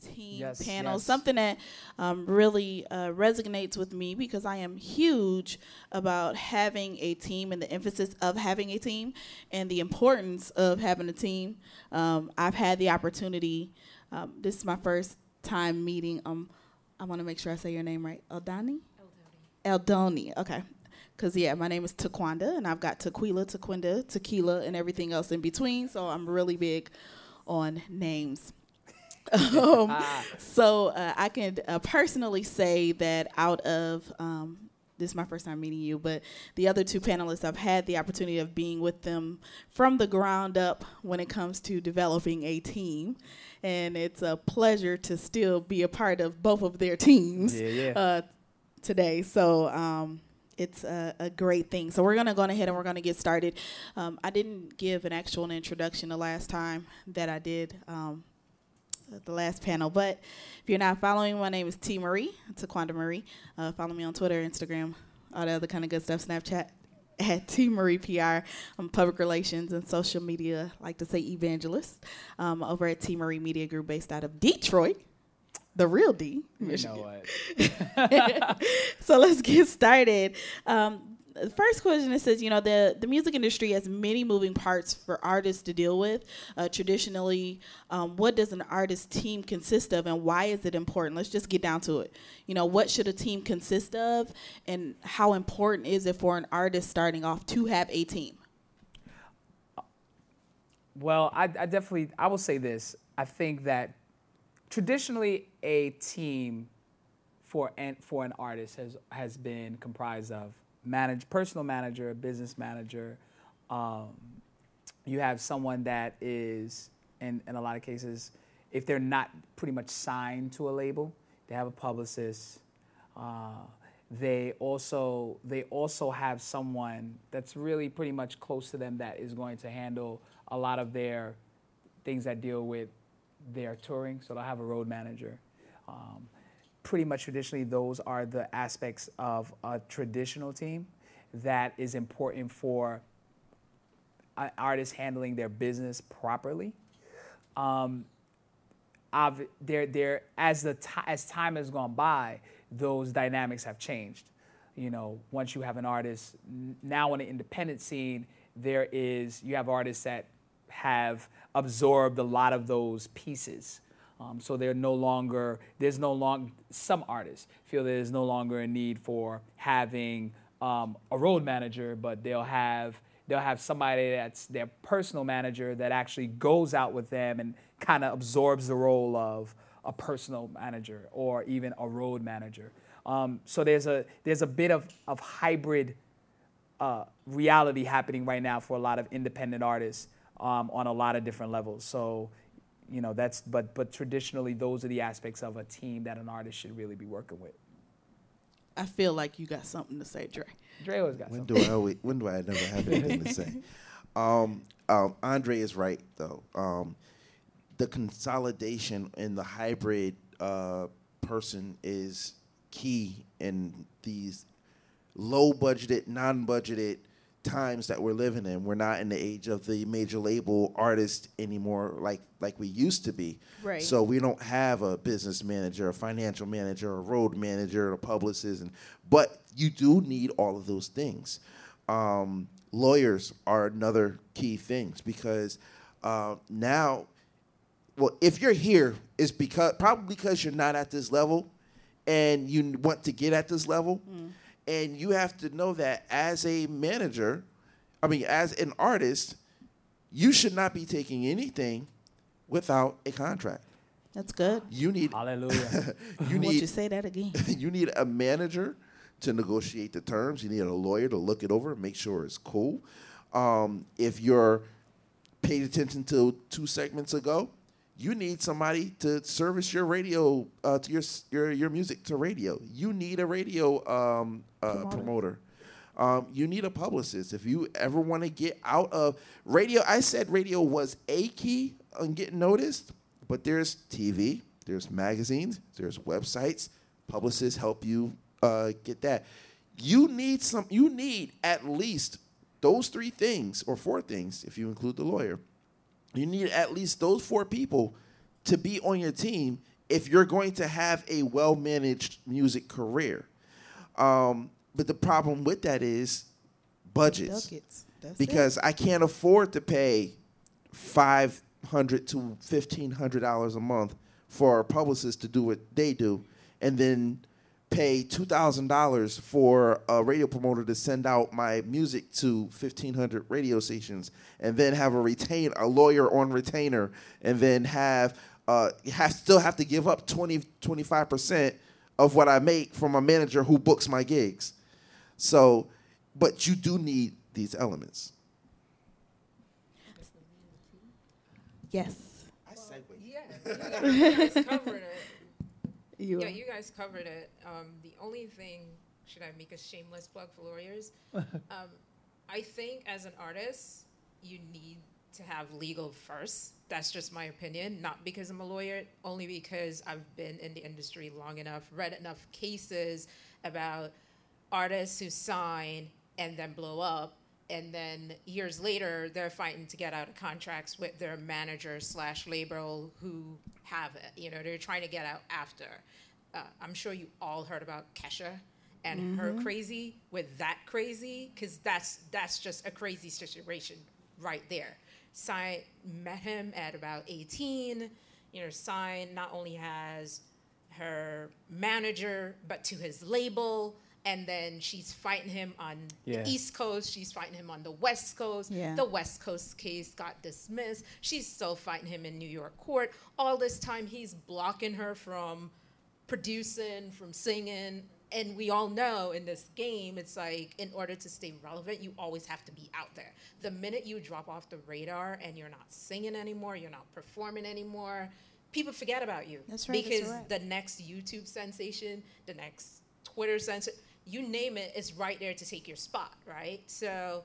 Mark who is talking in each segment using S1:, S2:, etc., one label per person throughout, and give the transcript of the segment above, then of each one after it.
S1: team
S2: Yes,
S1: panel,
S2: yes.
S1: something that um, really uh, resonates with me because I am huge about having a team and the emphasis of having a team and the importance of having a team. Um, I've had the opportunity. Um, this is my first time meeting. Um, I want to make sure I say your name right. Eldani. Eldoni. Okay. Because, yeah, my name is Taquanda, and I've got Tequila, Taquinda, Tequila, and everything else in between. So I'm really big on names. um, so uh, I can uh, personally say that out of um, this is my first time meeting you, but the other two panelists, I've had the opportunity of being with them from the ground up when it comes to developing a team. And it's a pleasure to still be a part of both of their teams
S2: Yeah, yeah.
S1: uh, today. So um, it's a, a great thing. So we're going to go ahead and we're going to get started. Um, I didn't give an actual introduction the last time that I did. Um, the last panel. But if you're not following, my name is T Marie, Taquanda Marie. Uh, follow me on Twitter, Instagram, all the other kind of good stuff, Snapchat at T Marie PR. I'm public relations and social media, like to say evangelist, um, over at T Marie Media Group based out of Detroit. The real D,
S2: You know what?
S1: so let's get started. Um, the first question it says, you know, the the music industry has many moving parts for artists to deal with. Uh, traditionally, um, what does an artist team consist of, and why is it important? Let's just get down to it. You know, what should a team consist of, and how important is it for an artist starting off to have a team?
S2: Well, I, I definitely I will say this. I think that traditionally a team for an for an artist has has been comprised of manage personal manager, a business manager. Um, you have someone that is in in a lot of cases, if they're not pretty much signed to a label, they have a publicist. Uh, they also they also have someone that's really pretty much close to them that is going to handle a lot of their things that deal with their touring. So they'll have a road manager. Um, pretty much traditionally, those are the aspects of a traditional team that is important for artists handling their business properly. Um, there, there, as the ti as time has gone by, those dynamics have changed. You know, once you have an artist now on the independent scene, there is you have artists that have absorbed a lot of those pieces. Um, so they're no longer there's no long some artists feel there's no longer a need for having um, a road manager, but they'll have they'll have somebody that's their personal manager that actually goes out with them and kind of absorbs the role of a personal manager or even a road manager. Um, so there's a there's a bit of of hybrid uh, reality happening right now for a lot of independent artists um, on a lot of different levels. So, you know, that's but but traditionally those are the aspects of a team that an artist should really be working with.
S1: I feel like you got something to say, Dre.
S2: Dre always got
S3: When
S2: something.
S3: do I always, when do I never have anything to say? Um, um, Andre is right though. Um, the consolidation in the hybrid uh, person is key in these low budgeted, non budgeted times that we're living in. We're not in the age of the major label artist anymore like like we used to be.
S1: Right.
S3: So we don't have a business manager, a financial manager, a road manager, a publicist, and but you do need all of those things. Um, lawyers are another key things because uh, now, well, if you're here, it's because probably because you're not at this level, and you want to get at this level, and you have to know that as a manager, I mean, as an artist, you should not be taking anything without a contract.
S1: That's good.
S3: You need
S2: Hallelujah.
S3: you
S1: Won't
S3: need
S1: you say that again?
S3: you need a manager to negotiate the terms. You need a lawyer to look it over and make sure it's cool. Um, if you're paid attention to two segments ago, you need somebody to service your radio uh, to your your your music to radio. You need a radio um, uh, promoter. Um, you need a publicist. If you ever want to get out of radio, I said radio was a key on getting noticed, but there's TV, there's magazines, there's websites. Publicists help you uh, get that. You need some. You need at least those three things or four things if you include the lawyer. You need at least those four people to be on your team if you're going to have a well managed music career. Um, but the problem with that is budgets.
S1: That's it.
S3: because I can't afford to pay five hundred to fifteen hundred dollars a month for a publicist to do what they do, and then pay two thousand dollars for a radio promoter to send out my music to fifteen hundred radio stations, and then have a retain a lawyer on retainer, and then have uh have still have to give up 20 25 percent of what I make from a manager who books my gigs. So, but you do need these elements.
S1: yes.
S3: I segue.
S4: Yeah, you guys, you guys covered it.
S1: You.
S4: Yeah, you guys covered it. Um, the only thing, should I make a shameless plug for lawyers? um, I think as an artist, you need to have legal first. That's just my opinion. Not because I'm a lawyer, only because I've been in the industry long enough, read enough cases about artists who sign and then blow up. And then years later, they're fighting to get out of contracts with their manager slash label who have it. You know, they're trying to get out after. Uh, I'm sure you all heard about Kesha and her crazy with that crazy, because that's that's just a crazy situation right there. Sign met him at about 18. You know, Sign not only has her manager, but to his label. And then she's fighting him on
S2: Yeah.
S4: the East Coast. She's fighting him on the West Coast.
S1: Yeah.
S4: The West Coast case got dismissed. She's still fighting him in New York court. All this time, he's blocking her from producing, from singing. And we all know in this game, it's like in order to stay relevant, you always have to be out there. The minute you drop off the radar and you're not singing anymore, you're not performing anymore, people forget about you.
S1: That's right, that's
S4: Because
S1: right.
S4: the next YouTube sensation, the next Twitter sensation, you name it, it, is right there to take your spot, right? So,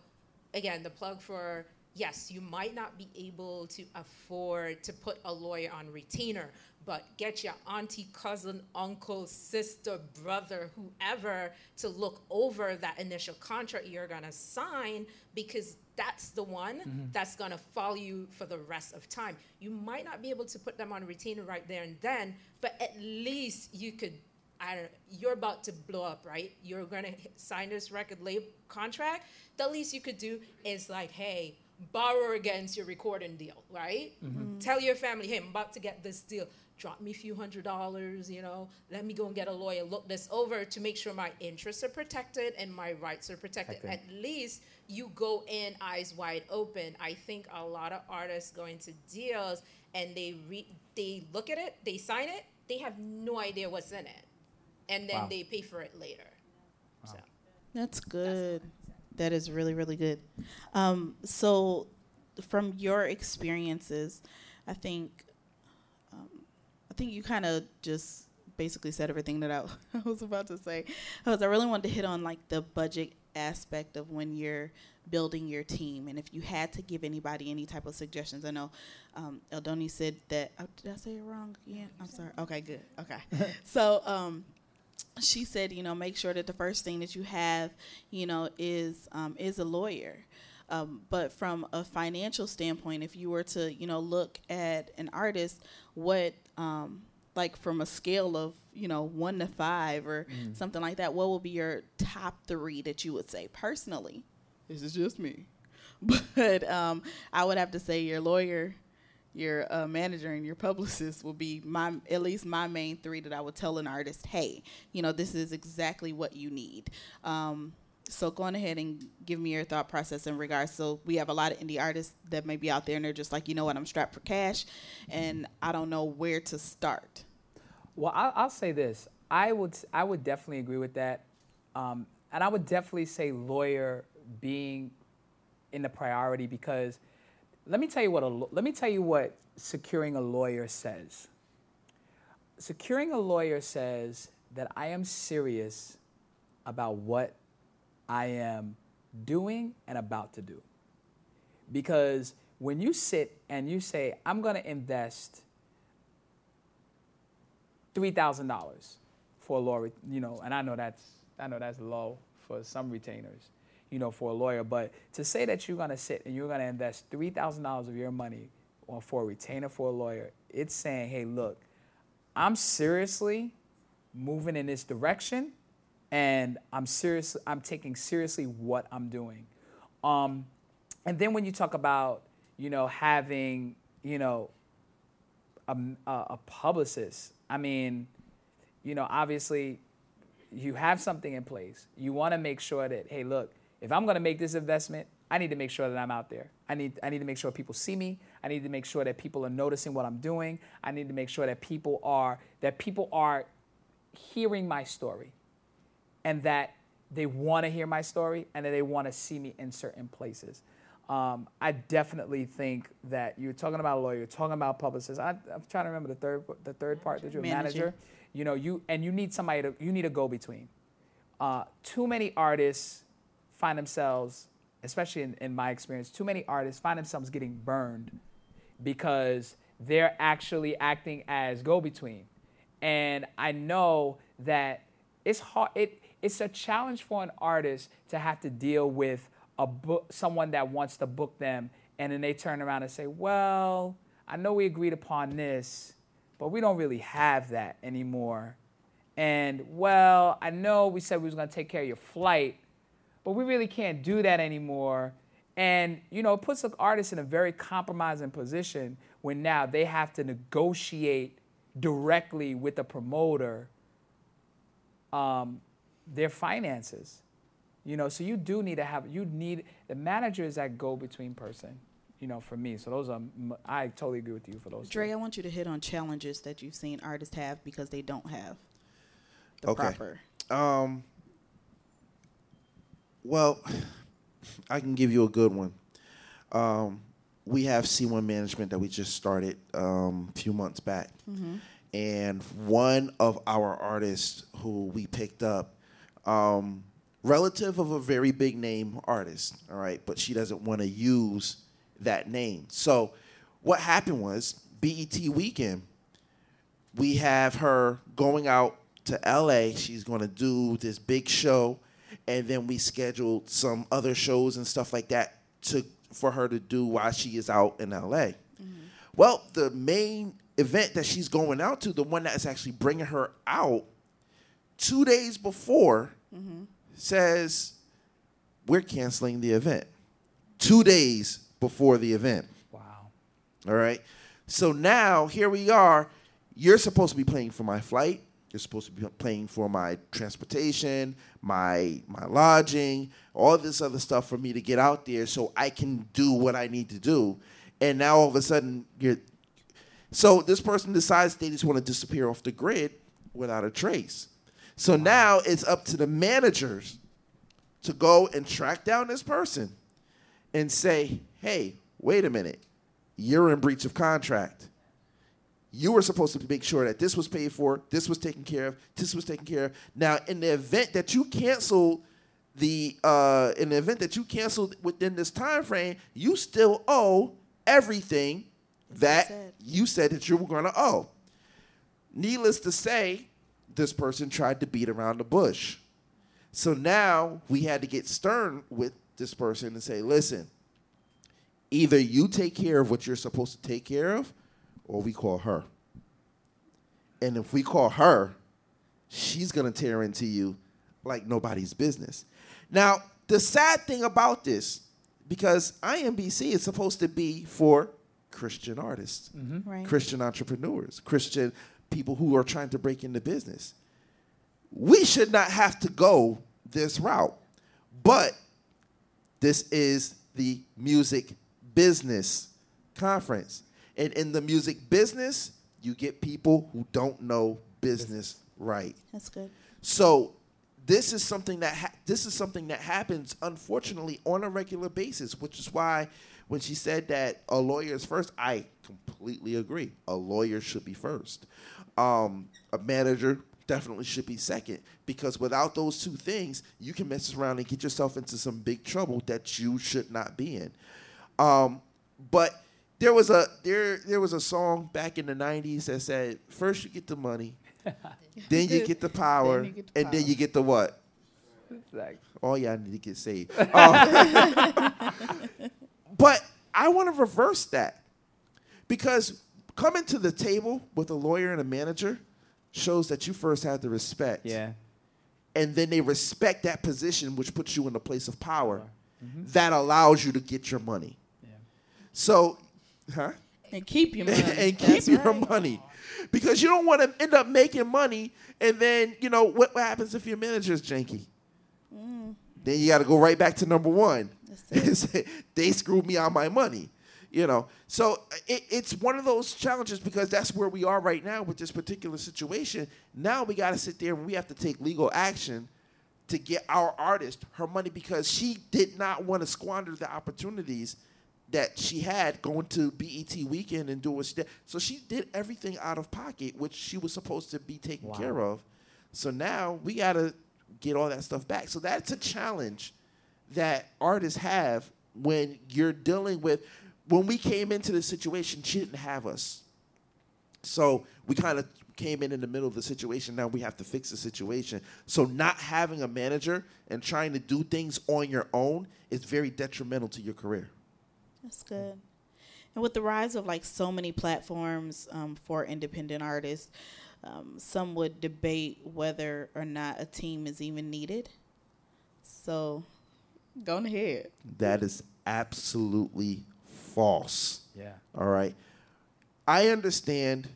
S4: again, the plug for yes, you might not be able to afford to put a lawyer on retainer, but get your auntie, cousin, uncle, sister, brother, whoever to look over that initial contract you're gonna sign because that's the one mm-hmm. that's gonna follow you for the rest of time. You might not be able to put them on retainer right there and then, but at least you could I don't you're about to blow up, right? You're gonna sign this record label contract. The least you could do is like, hey, borrow against your recording deal, right? Mm-hmm. Tell your family, hey, I'm about to get this deal. Drop me a few hundred dollars, you know. Let me go and get a lawyer. Look this over to make sure my interests are protected and my rights are protected.
S2: Protected.
S4: At least you go in eyes wide open. I think a lot of artists go into deals and they re- they look at it, they sign it, they have no idea what's in it, and then
S2: Wow.
S4: they pay for it later. So.
S1: That's good. That is really, really good. Um, so, from your experiences, I think, um, I think you kind of just basically said everything that I, I was about to say. Because I really wanted to hit on like the budget aspect of when you're building your team, and if you had to give anybody any type of suggestions. I know um, Eldoni said that. Oh, did I say it wrong? Yeah, I'm sorry. Okay, good. Okay, so. Um, she said, you know, make sure that the first thing that you have, you know, is um, is a lawyer. Um, but from a financial standpoint, if you were to, you know, look at an artist, what, um, like from a scale of, you know, one to five or something like that, what would be your top three that you would say personally? This is just me, but um, I would have to say your lawyer, your uh, manager and your publicist will be my at least my main three that I would tell an artist, hey, you know, this is exactly what you need. Um, so go on ahead and give me your thought process in regards. So we have a lot of indie artists that may be out there and they're just like, you know what, I'm strapped for cash, and I don't know where to start.
S2: Well, I'll, I'll say this. I would I would definitely agree with that, um, and I would definitely say lawyer being in the priority because let me tell you what a, let me tell you what securing a lawyer says. Securing a lawyer says that I am serious about what I am doing and about to do. Because when you sit and you say, I'm going to invest three thousand dollars for a lawyer, you know, and I know that's I know that's low for some retainers, you know, for a lawyer. But to say that you're gonna sit and you're gonna invest three thousand dollars of your money or for a retainer for a lawyer, it's saying, hey, look, I'm seriously moving in this direction, and I'm serious. I'm taking seriously what I'm doing. Um, and then when you talk about, you know, having, you know, a, a publicist, I mean, you know, obviously, you have something in place. You want to make sure that, hey, look, if I'm going to make this investment, I need to make sure that I'm out there. I need, I need to make sure people see me. I need to make sure that people are noticing what I'm doing. I need to make sure that people are that people are hearing my story, and that they want to hear my story, and that they want to see me in certain places. Um, I definitely think that you're talking about a lawyer, you're talking about publicists. I, am trying to remember the third, the third part that you're a manager. manager. You know, you and you need somebody to, you need a go-between. Uh, too many artists find themselves especially in, in my experience, too many artists find themselves getting burned because they're actually acting as go-between. And I know that it's hard. It, it's a challenge for an artist to have to deal with a book, someone that wants to book them, and then they turn around and say, "Well, I know we agreed upon this, but we don't really have that anymore." And well, I know we said we was gonna take care of your flight, but we really can't do that anymore. And you know, it puts the artist in a very compromising position when now they have to negotiate directly with the promoter um, their finances. You know, so you do need to have you need the manager is that go-between person. You know, for me. So those are I totally agree with you for those.
S1: Dre, two. I want you to hit on challenges that you've seen artists have because they don't have the
S3: okay.
S1: proper.
S3: Um, well, I can give you a good one. Um, we have C1 management that we just started um, a few months back. Mm-hmm. And one of our artists who we picked up, um, relative of a very big name artist, all right, but she doesn't want to use that name. So what happened was BET weekend, we have her going out to LA. She's going to do this big show and then we scheduled some other shows and stuff like that to for her to do while she is out in LA. Mm-hmm. Well, the main event that she's going out to, the one that is actually bringing her out, two days before, mm-hmm. says we're canceling the event. Two days before the event.
S2: Wow.
S3: All right. So now here we are. You're supposed to be playing for my flight. You're supposed to be paying for my transportation, my my lodging, all this other stuff for me to get out there so I can do what I need to do. And now all of a sudden you're so this person decides they just want to disappear off the grid without a trace. So now it's up to the managers to go and track down this person and say, "Hey, wait a minute. You're in breach of contract." You were supposed to make sure that this was paid for, this was taken care of, this was taken care of. Now, in the event that you canceled the uh, in the event that you canceled within this time frame, you still owe everything that said. you said that you were going to owe. Needless to say, this person tried to beat around the bush. So now we had to get stern with this person and say, listen, either you take care of what you're supposed to take care of, or we call her. And if we call her, she's going to tear into you like nobody's business. Now, the sad thing about this, because IMBC is supposed to be for Christian artists, mm-hmm. right. Christian entrepreneurs, Christian people who are trying to break into business. We should not have to go this route. But this is the music business conference. And in the music business, you get people who don't know business right.
S1: That's good.
S3: So this is something that ha- this is something that happens unfortunately on a regular basis, which is why when she said that a lawyer is first, I completely agree. A lawyer should be first. Um, a manager definitely should be second because without those two things, you can mess around and get yourself into some big trouble that you should not be in. Um, but there was a there there was a song back in the '90s that said, first you get the money, then you get the power, get the and power. then you get the what? Like, oh yeah, I need to get saved. Um, but I want to reverse that because coming to the table with a lawyer and a manager shows that you first have the respect.
S2: Yeah.
S3: And then they respect that position, which puts you in a place of power
S2: Mm-hmm.
S3: that allows you to get your money.
S2: Yeah.
S3: So, huh?
S1: And keep your money.
S3: and keep
S1: That's
S3: your
S1: right.
S3: money. Because you don't want to end up making money and then, you know, what, what happens if your manager's janky? Mm. Then you got to go right back to number one. They screwed me out my money. You know, so it, it's one of those challenges because that's where we are right now with this particular situation. Now we got to sit there and we have to take legal action to get our artist her money because she did not want to squander the opportunities that she had going to BET weekend and doing what she did. So she did everything out of pocket, which she was supposed to be taken
S2: Wow.
S3: care of. So now we got to get all that stuff back. So that's a challenge that artists have when you're dealing with. When we came into the situation, she didn't have us. So we kind of came in in the middle of the situation. Now we have to fix the situation. So not having a manager and trying to do things on your own is very detrimental to your career.
S1: That's good. And with the rise of like so many platforms um, for independent artists, um, some would debate whether or not a team is even needed. So, go ahead.
S3: That is absolutely false.
S2: Yeah.
S3: All right. I understand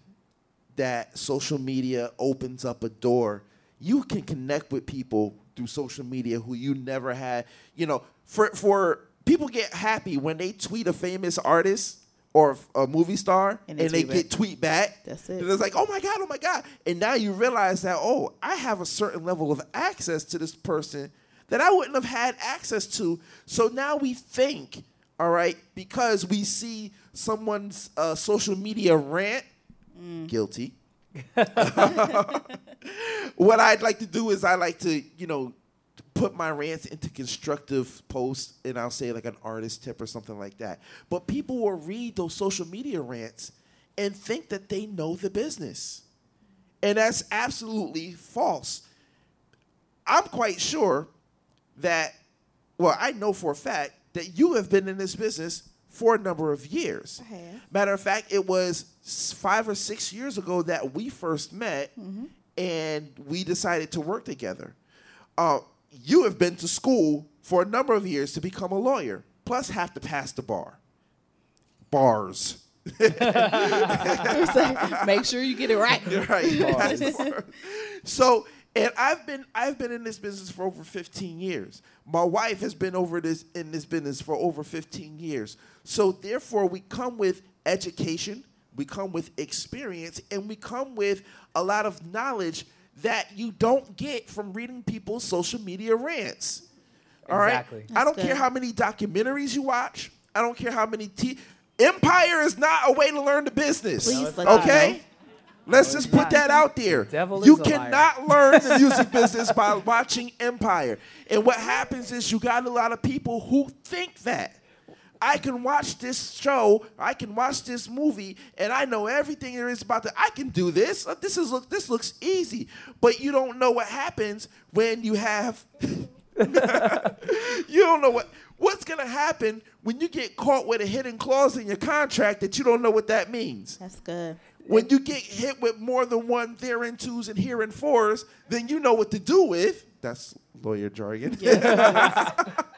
S3: that social media opens up a door. You can connect with people through social media who you never had. You know, for for people get happy when they tweet a famous artist or a movie star
S1: And
S3: and
S1: they
S3: they, get tweet back.
S1: That's it.
S3: And it's like, oh my god, oh my god. And now you realize that oh, I have a certain level of access to this person that I wouldn't have had access to. So now we think, all right, because we see someone's uh, social media rant, guilty. what I'd like to do is I like to, you know, put my rants into constructive posts and I'll say like an artist tip or something like that. But people will read those social media rants and think that they know the business. And that's absolutely false. I'm quite sure that, well, I know for a fact that you have been in this business for a number of years. Matter of fact, it was five or six years ago that we first met and we decided to work together. Uh, you have been to school for a number of years to become a lawyer, plus have to pass the bar. Bars.
S1: Make sure you get it right.
S3: right. pass the. So, and I've been I've been in this business for over 15 years. My wife has been over this in this business for over 15 years. So therefore we come with education, we come with experience, and we come with a lot of knowledge that you don't get from reading people's social media rants. All right.
S2: Exactly.
S3: I don't
S1: That's
S3: care how many documentaries you watch. I don't care how many t- Empire is not a way to learn the business.
S1: Please
S2: it's
S1: let
S2: not.
S3: okay? Let's just put that out there.
S2: devil
S3: you
S2: is a liar.
S3: cannot learn the music business by watching Empire. And what happens is you got a lot of people who think that. I can watch this show, I can watch this movie, and I know everything there is about that. I can do this. This is look. This looks easy, but you don't know what happens when you have. you don't know what what's gonna happen when you get caught with a hidden clause in your contract that you don't know what that means.
S1: That's good.
S3: When you get hit with more than one there and twos and heretofores, then you know what to do with. That's lawyer jargon.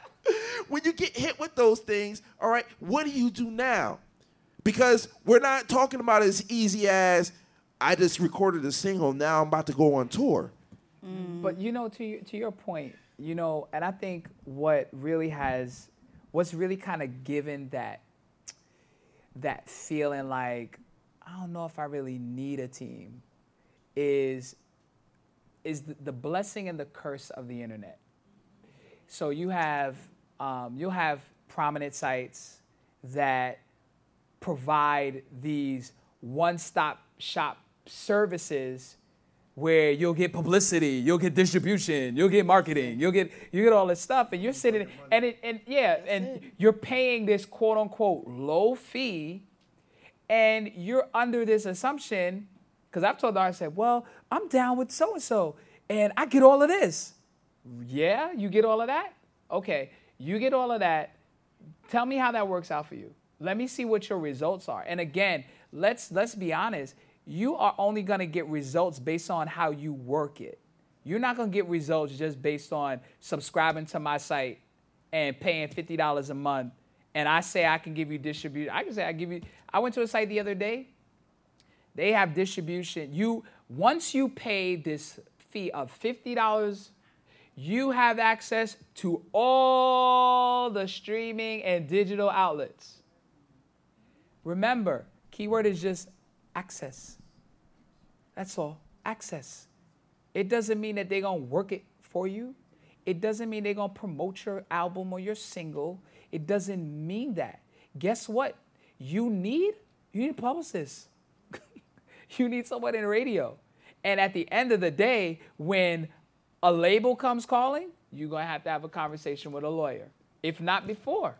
S3: when you get hit with those things, all right, what do you do now? Because we're not talking about as easy as I just recorded a single, now I'm about to go on tour. Mm.
S2: But you know, to your, to your point, you know, and I think what really has, what's really kind of given that, that feeling like, I don't know if I really need a team, is, is the, the blessing and the curse of the internet. So you have, um, you'll have prominent sites that provide these one-stop shop services where you'll get publicity, you'll get distribution, you'll get marketing, you'll get you get all this stuff, and you're sitting and it, and yeah, and you're paying this quote unquote low fee, and you're under this assumption, because I've told artist, I said, well, I'm down with so and so, and I get all of this. Yeah, you get all of that. Okay, you get all of that. Tell me how that works out for you. Let me see what your results are. And again, let's let's be honest. You are only gonna get results based on how you work it. You're not gonna get results just based on subscribing to my site and paying fifty dollars a month. And I say I can give you distribution. I can say I give you. I went to a site the other day. They have distribution. You once you pay this fee of fifty dollars, you have access to all the streaming and digital outlets. Remember, keyword is just access. That's all. Access. It doesn't mean that they're gonna work it for you. It doesn't mean they're gonna promote your album or your single. It doesn't mean that. Guess what? You need you need a publicist. you need someone in radio. And at the end of the day, when a label comes calling, you're gonna have to have a conversation with a lawyer, if not before.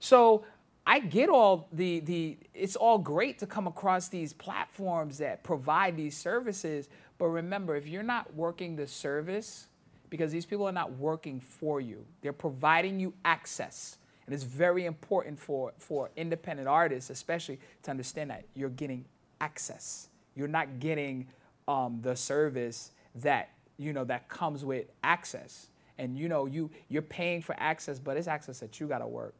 S2: So I get all the the it's all great to come across these platforms that provide these services, but remember if you're not working the service because these people are not working for you. They're providing you access. And it's very important for for independent artists especially to understand that you're getting access. You're not getting um, the service that you know that comes with access. And you know you you're paying for access, but it's access that you got to work.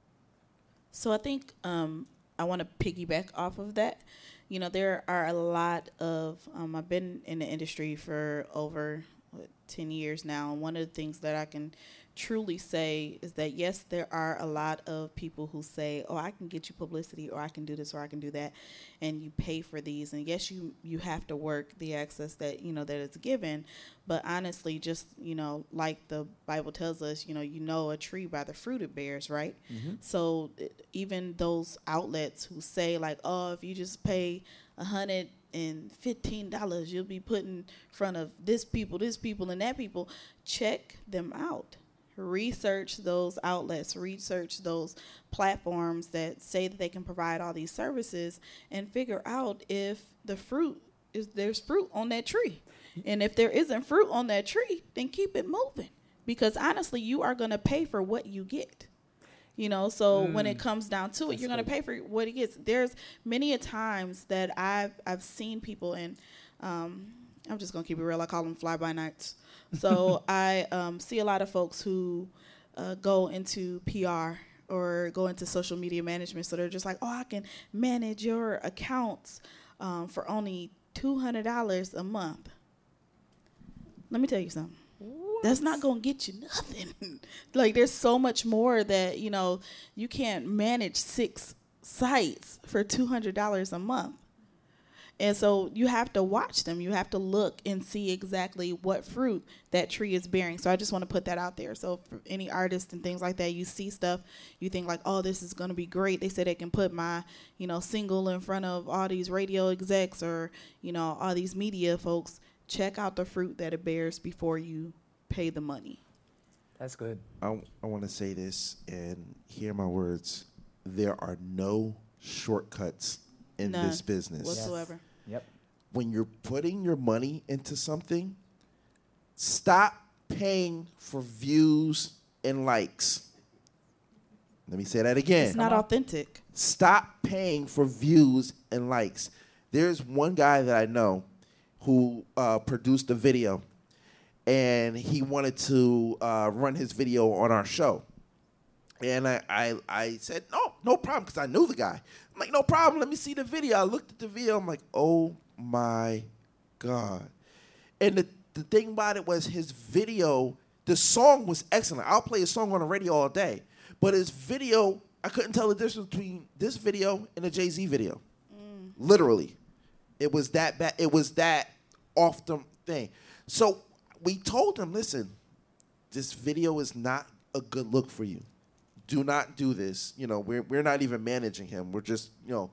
S1: So I think um, I want to piggyback off of that. You know, there are a lot of, um, I've been in the industry for over what, 10 years now. And one of the things that I can truly say is that yes, there are a lot of people who say, "Oh, I can get you publicity, or I can do this, or I can do that," and you pay for these. And yes, you you have to work the access that you know that is given. But honestly, just you know, like the Bible tells us, you know, you know a tree by the fruit it bears, right? Mm-hmm. So even those outlets who say like, "Oh, if you just pay a hundred and fifteen dollars, you'll be put in front of this people, this people, and that people," check them out research those outlets, research those platforms that say that they can provide all these services and figure out if the fruit is there's fruit on that tree. And if there isn't fruit on that tree, then keep it moving because honestly, you are going to pay for what you get. You know, so mm, when it mm. comes down to it, you're going to pay for what it gets. There's many a times that I've I've seen people and um, I'm just gonna keep it real. I call them fly by nights. So I um, see a lot of folks who uh, go into PR or go into social media management. So they're just like, oh, I can manage your accounts um, for only two hundred dollars a month. Let me tell you something. What? That's not gonna get you nothing. like there's so much more that you know you can't manage six sites for two hundred dollars a month. And so you have to watch them. You have to look and see exactly what fruit that tree is bearing. So I just want to put that out there. So for any artists and things like that, you see stuff, you think like, oh, this is going to be great. They said they can put my, you know, single in front of all these radio execs or, you know, all these media folks. Check out the fruit that it bears before you pay the money.
S2: That's good.
S3: I, I want to say this and hear my words. There are no shortcuts in None this business
S1: whatsoever. Yes.
S2: Yep.
S3: When you're putting your money into something, stop paying for views and likes. Let me say that again.
S1: It's not authentic.
S3: Stop paying for views and likes. There's one guy that I know who uh, produced a video, and he wanted to uh, run his video on our show. And I, I, I said, no, no problem, because I knew the guy. I'm like, no problem. Let me see the video. I looked at the video. I'm like, oh my God. And the, the thing about it was his video, the song was excellent. I'll play a song on the radio all day. But his video, I couldn't tell the difference between this video and a Jay Z video. Mm. Literally. It was that bad. It was that off the thing. So we told him, listen, this video is not a good look for you do not do this. You know, we're we're not even managing him. We're just, you know,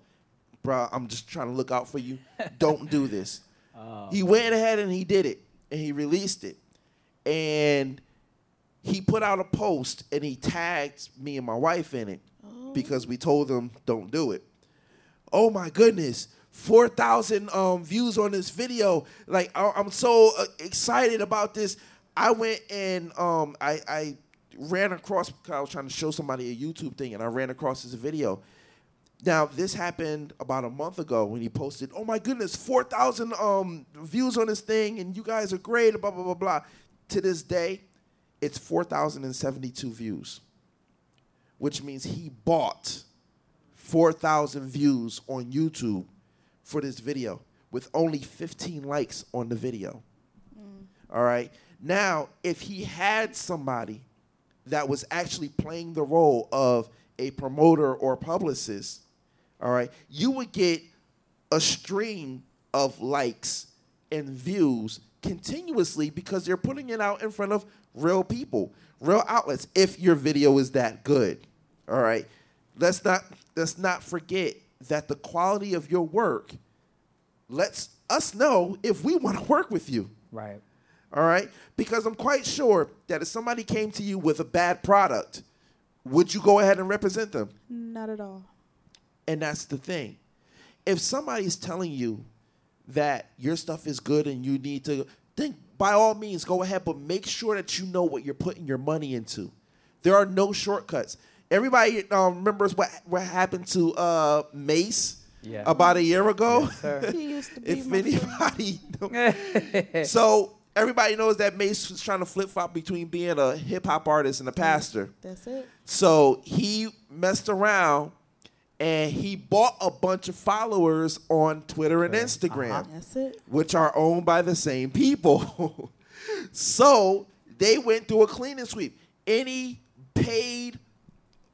S3: bro, I'm just trying to look out for you. Don't do this. Oh, he went ahead and he did it, and he released it, and he put out a post and he tagged me and my wife in it oh. because we told him don't do it. Oh my goodness. 4,000 um, views on this video. Like, I, am so uh, excited about this. I went and um, I, I ran across because I was trying to show somebody a YouTube thing, and I ran across this video. Now, this happened about a month ago when he posted, "Oh my goodness, four thousand um, views on this thing, and you guys are great." Blah blah blah blah. To this day, it's four thousand and seventy-two views, which means he bought four thousand views on YouTube for this video with only fifteen likes on the video. All right. Now, if he had somebody that was actually playing the role of a promoter or publicist, all right, you would get a stream of likes and views continuously because they're putting it out in front of real people, real outlets. If your video is that good, all right, let's not let's not forget that the quality of your work lets us know if we want to work with you.
S2: Right.
S3: All right? Because I'm quite sure that if somebody came to you with a bad product, would you go ahead and represent them?
S1: Not at all.
S3: And that's the thing. If somebody's telling you that your stuff is good and you need to, then by all means go ahead, but make sure that you know what you're putting your money into. There are no shortcuts. Everybody um, remembers what what happened to uh, Mase
S2: Yeah.
S3: about a year ago.
S2: Yes, sir.
S1: He used to be
S3: if
S1: my
S3: anybody, so everybody knows that Mase was trying to flip flop between being a hip hop artist and a pastor.
S1: That's it.
S3: So he messed around and he bought a bunch of followers on Twitter and Instagram,
S2: Uh-huh.
S1: That's it.
S3: which are owned by the same people. so they went through a cleaning sweep. Any paid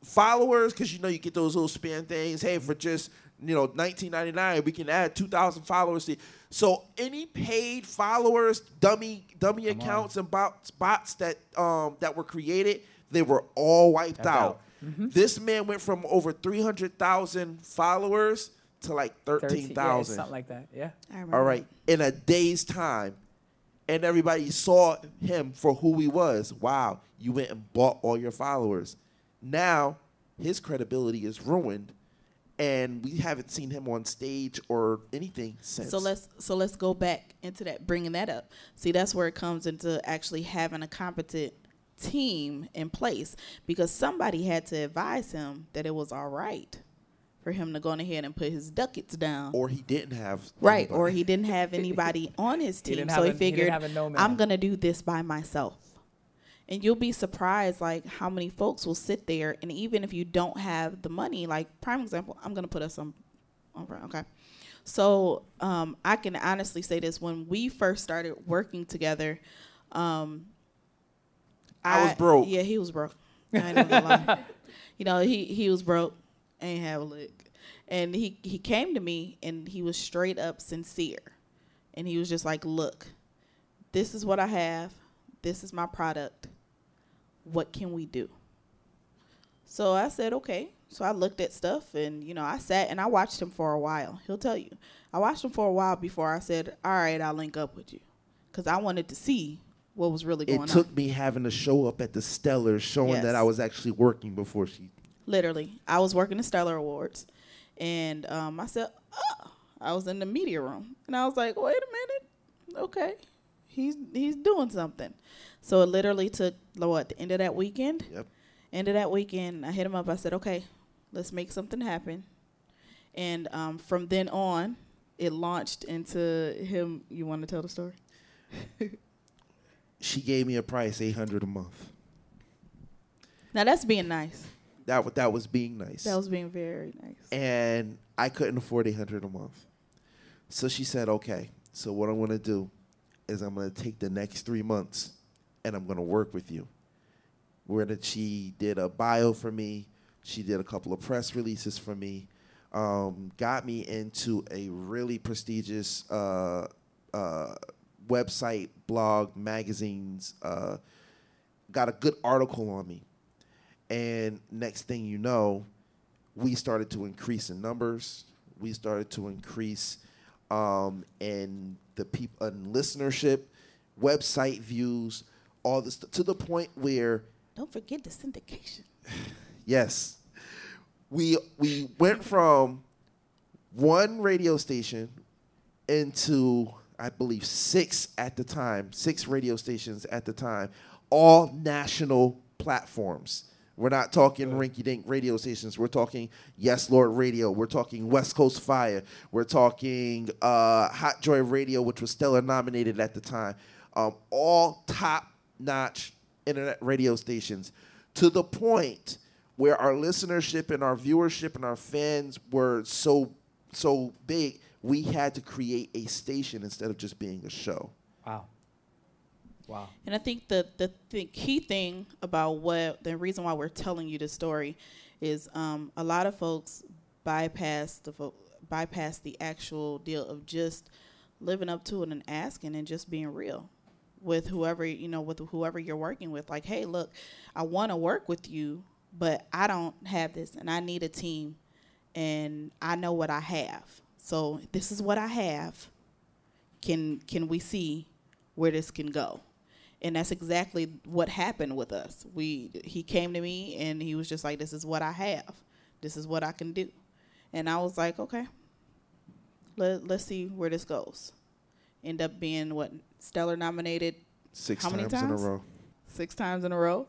S3: followers, because you know you get those little spam things. Hey, for just you know 19.99, we can add 2,000 followers. To so any paid followers, dummy dummy
S2: Come on.
S3: accounts and bots bots that um that were created, they were all wiped
S2: Wiped
S3: out.
S2: out. Mm-hmm.
S3: This man went from over 300,000 followers to like
S2: 13 yeah,
S3: 13,000.
S2: something like that. Yeah.
S1: I remember.
S3: All right, in a day's time, and everybody saw him for who he was. Wow, you went and bought all your followers. Now his credibility is ruined, and we haven't seen him on stage or anything since.
S1: So let's so let's go back into that, bringing that up. See, that's where it comes into actually having a competent team in place because somebody had to advise him that it was all right for him to go on ahead and put his ducats down.
S3: or he didn't have
S1: right,
S3: anybody.
S1: or he didn't have anybody on his team,
S2: didn't
S1: so he
S2: a- he
S1: figured
S2: have a no.
S1: I'm gonna do this by myself. And you'll be surprised, like how many folks will sit there, and even if you don't have the money, like prime example, I'm gonna put us on, on okay. So um, I can honestly say this: when we first started working together, um,
S3: I was broke.
S1: Yeah, he was broke. I ain't lie. You know, he he was broke, ain't have a lick, and he he came to me and he was straight up sincere, and he was just like, "Look, this is what I have. This is my product. What can we do?" So I said, "Okay." So I looked at stuff, and you know, I sat and I watched him for a while. He'll tell you, I watched him for a while before I said, "All right, I'll link up with you," because I wanted to see what was really going on.
S3: It
S1: on.
S3: took me having to show up at the Stellar, showing
S1: Yes.
S3: that I was actually working before she.
S1: Literally, I was working the Stellar Awards, and um, I said, oh, I was in the media room, and I was like, wait a minute, okay, he's he's doing something. So it literally took what the end of that weekend.
S3: Yep.
S1: End of that weekend, I hit him up. I said, okay, let's make something happen, and um, from then on, it launched into him. You want to tell the story?
S3: She gave me a price eight hundred a month.
S1: Now that's being nice.
S3: That wa- that was being nice.
S1: That was being very nice.
S3: and I couldn't afford eight hundred a month. So she said, "Okay, so what I'm gonna do is I'm gonna take the next three months, and I'm gonna work with you." Where that she did a bio for me, she did a couple of press releases for me, um, got me into a really prestigious uh, uh, website, blog, magazines. Uh, got a good article on me, and next thing you know, we started to increase in numbers. We started to increase um, in the people in listenership, website views, all this to the point where
S1: Don't forget the syndication.
S3: yes, we we went from one radio station into I believe six at the time, six radio stations at the time, all national platforms. We're not talking rinky dink radio stations. We're talking Yes Lord Radio. We're talking West Coast Fire. We're talking uh, Hot Joy Radio, which was Stellar nominated at the time. Um, all top notch internet radio stations to the point where our listenership and our viewership and our fans were so so big, we had to create a station instead of just being a show.
S2: Wow. Wow.
S1: And I think the, the the key thing about what the reason why we're telling you this story is um, a lot of folks bypass the fo- bypass the actual deal of just living up to it and asking and just being real with whoever you know with whoever you're working with. Like, hey, look, I want to work with you, but I don't have this, and I need a team, and I know what I have. So this is what I have. Can can we see where this can go? and that's exactly what happened with us. We he came to me and he was just like, "This is what I have. This is what I can do," and I was like, "Okay, let let's see where this goes." End up being what Stellar nominated
S3: Six
S1: How many
S3: times, in a row.
S1: six times in a row.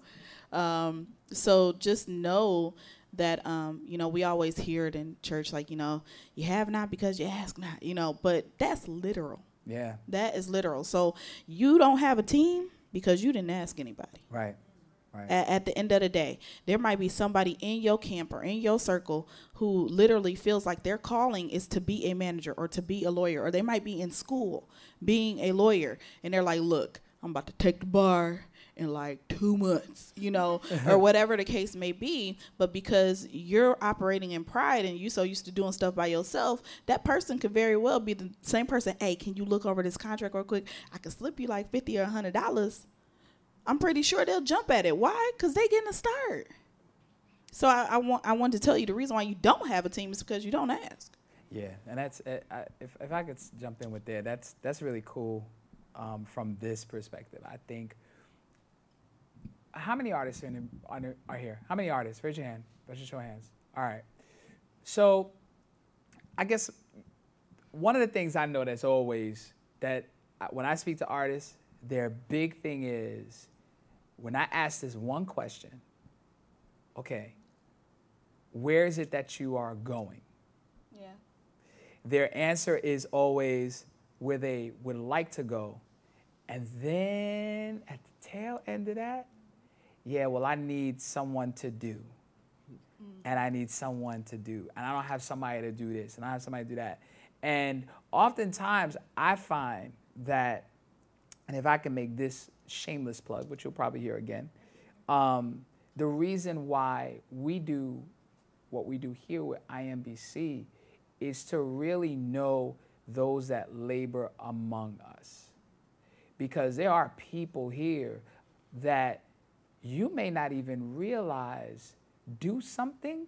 S1: Um, so just know that um, you know we always hear it in church, like you know, you have not because you ask not, you know, but that's literal.
S2: Yeah.
S1: That is literal. So you don't have a team because you didn't ask anybody.
S2: Right. Right.
S1: At, at the end of the day, there might be somebody in your camp or in your circle who literally feels like their calling is to be a manager or to be a lawyer, or they might be in school being a lawyer, and they're like, "Look, I'm about to take the bar in like two months, you know, or whatever the case may be. But because you're operating in pride and you so used to doing stuff by yourself, that person could very well be the same person. Hey, can you look over this contract real quick? I can slip you like fifty or hundred dollars. I'm pretty sure they'll jump at it. Why? Because they getting a start. So I, I want I want to tell you the reason why you don't have a team is because you don't ask.
S2: Yeah, and that's uh, I, if if I could jump in with there, that's that's really cool um, from this perspective. I think. How many artists are, in, are, are here? How many artists? Raise your hand. Raise your hands. All right. So, I guess one of the things I know that's always that when I speak to artists, their big thing is when I ask this one question. Okay, where is it that you are going?
S1: Yeah.
S2: their answer is always where they would like to go. And then at the tail end of that, yeah, well, I need someone to do. Mm. And I need someone to do. And I don't have somebody to do this, and I have somebody to do that. And oftentimes, I find that, and if I can make this shameless plug, which you'll probably hear again, um, the reason why we do what we do here with IMBC is to really know those that labor among us. Because there are people here that you may not even realize do something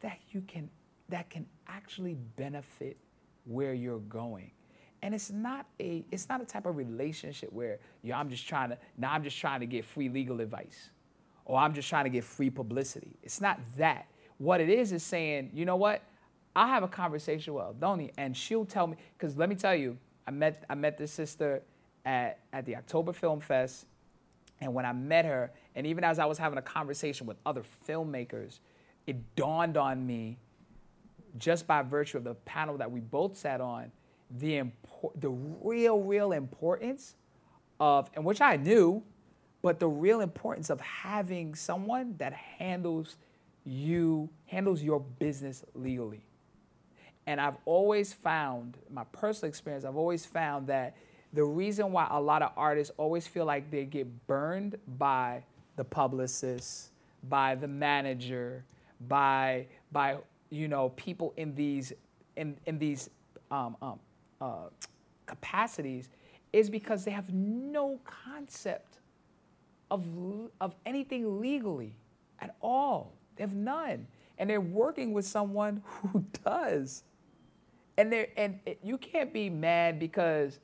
S2: that you can that can actually benefit where you're going. And it's not a it's not a type of relationship where yo, I'm just trying to now I'm just trying to get free legal advice or I'm just trying to get free publicity. It's not that. What it is is saying, you know what? I have a conversation with Eldonie and she'll tell me, because let me tell you, I met I met this sister at, at the October Film Fest. And when I met her, and even as I was having a conversation with other filmmakers, it dawned on me, just by virtue of the panel that we both sat on, the impor- the real, real importance of, and which I knew, but the real importance of having someone that handles you, handles your business legally. And I've always found, my personal experience, I've always found that the reason why a lot of artists always feel like they get burned by the publicist, by the manager, by by you know people in these in in these um, um, uh, capacities is because they have no concept of, of anything legally at all. They have none. And they're working with someone who does. And, they're, and it- you can't be mad because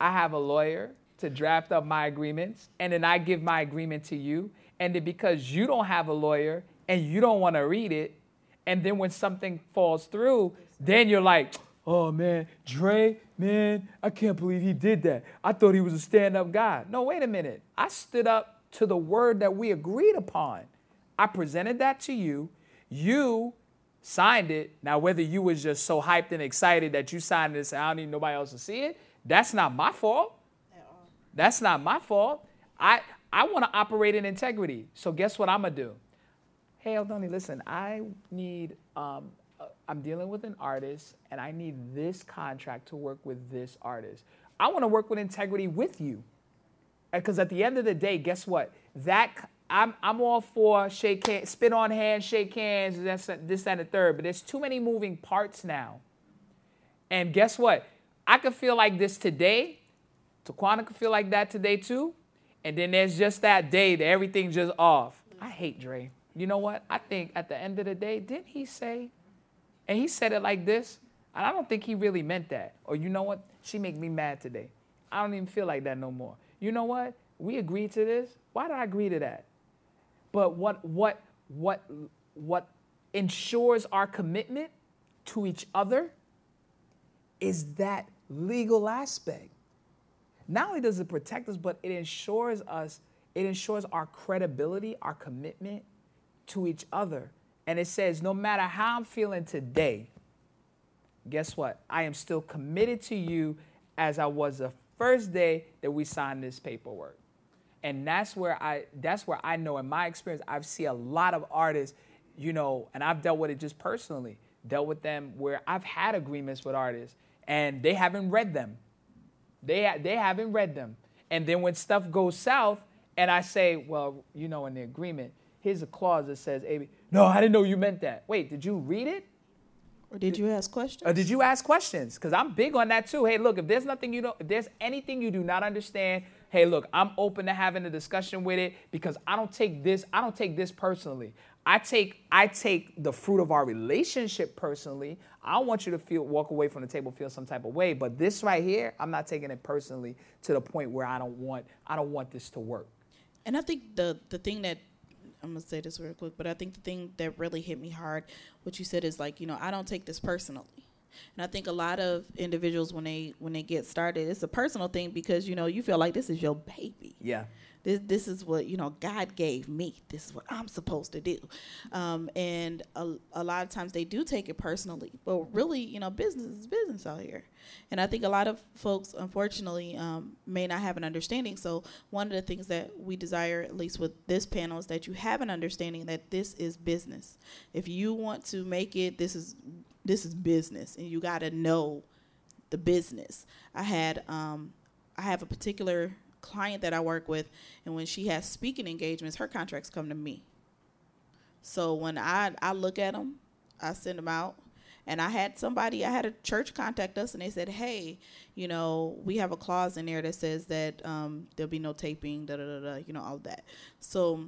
S2: I have a lawyer to draft up my agreements and then I give my agreement to you. And then because you don't have a lawyer and you don't want to read it, and then when something falls through, then you're like, oh man, Dre, man, I can't believe he did that. I thought he was a stand up guy. No, wait a minute. I stood up to the word that we agreed upon. I presented that to you. You signed it. Now, whether you was just so hyped and excited that you signed this, I don't need nobody else to see it, that's not my fault. That's not my fault. I, I want to operate in integrity. So guess what I'm to do? Hey, Eldonie, listen, I need, um, I'm dealing with an artist and I need this contract to work with this artist. I want to work with integrity with you. Because at the end of the day, guess what? That I'm, I'm all for shake hands, spit on hands, shake hands, this, this, and the third, but there's too many moving parts now. And guess what? I could feel like this today. Taquana could feel like that today too. And then there's just that day that everything's just off. I hate Dre. You know what? I think at the end of the day, didn't he say, and he said it like this, and I don't think he really meant that. Or you know what? She make me mad today. I don't even feel like that no more. You know what? We agreed to this. Why did I agree to that? But what what what what ensures our commitment to each other is that legal aspect. Not only does it protect us, but it ensures us, it ensures our credibility, our commitment to each other. And it says, no matter how I'm feeling today, guess what? I am still committed to you as I was the first day that we signed this paperwork. And that's where I that's where I know in my experience I've seen a lot of artists, you know, and I've dealt with it just personally, dealt with them where I've had agreements with artists and they haven't read them. They they haven't read them. And then when stuff goes south and I say, well, you know, in the agreement, here's a clause that says, no, I didn't know you meant that. Wait, did you read it?
S1: Or did you ask questions?
S2: Or did you ask questions? Because I'm big on that too. Hey, look, if there's nothing you don't, if there's anything you do not understand, hey, look, I'm open to having a discussion with it because I don't take this, I don't take this personally. I take I take the fruit of our relationship personally. I don't want you to feel walk away from the table feel some type of way, but this right here, I'm not taking it personally to the point where I don't want I don't want this to work.
S1: And I think the the thing that I'm gonna say this real quick, but I think the thing that really hit me hard, what you said is like, you know, I don't take this personally. And I think a lot of individuals when they when they get started, it's a personal thing because you know you feel like this is your baby.
S2: Yeah.
S1: This this is what you know God gave me. This is what I'm supposed to do. Um, and a, a lot of times they do take it personally, but really, you know, business is business out here. And I think a lot of folks, unfortunately, um, may not have an understanding. So one of the things that we desire, at least with this panel, is that you have an understanding that this is business. If you want to make it, this is this is business, and you got to know the business. I had um, I have a particular client that I work with, and when she has speaking engagements, her contracts come to me. So when I I look at them, I send them out. And I had somebody, I had a church contact us, and they said, "Hey, you know, we have a clause in there that says that um, there'll be no taping, da da da da, you know, all that." So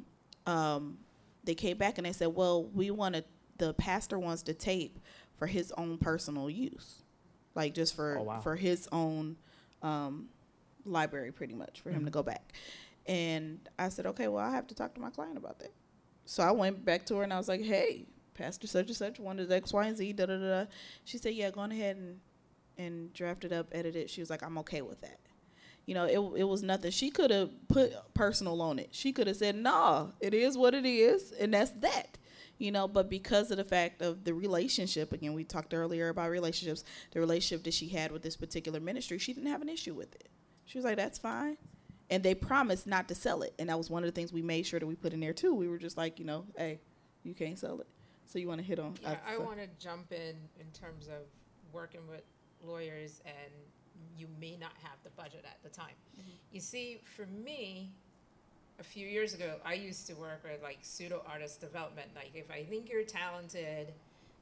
S1: um, they came back and they said, "Well, we want to. The pastor wants to tape for his own personal use, like just for
S2: Oh, wow.
S1: for his own um, library, pretty much, for him to mm-hmm. go back." And I said, "Okay, well, I have to talk to my client about that." So I went back to her and I was like, "Hey, Pastor such and such wanted X, Y, and Z." Da da da. da." She said, "Yeah, go on ahead and and draft it up, edit it." She was like, "I'm okay with that." You know, it it was nothing. She could have put personal on it. She could have said, "Nah, it is what it is, and that's that." You know, but because of the fact of the relationship, again, we talked earlier about relationships. The relationship that she had with this particular ministry, she didn't have an issue with it. She was like, "That's fine." and they promised not to sell it and that was one of the things we made sure that we put in there too we were just like you know hey you can't sell it so you want to hit on
S4: Yeah, uh, I
S1: so-
S4: want to jump in in terms of working with lawyers and you may not have the budget at the time. Mm-hmm. You see, for me, a few years ago, I used to work with like pseudo artist development. Like, if I think you're talented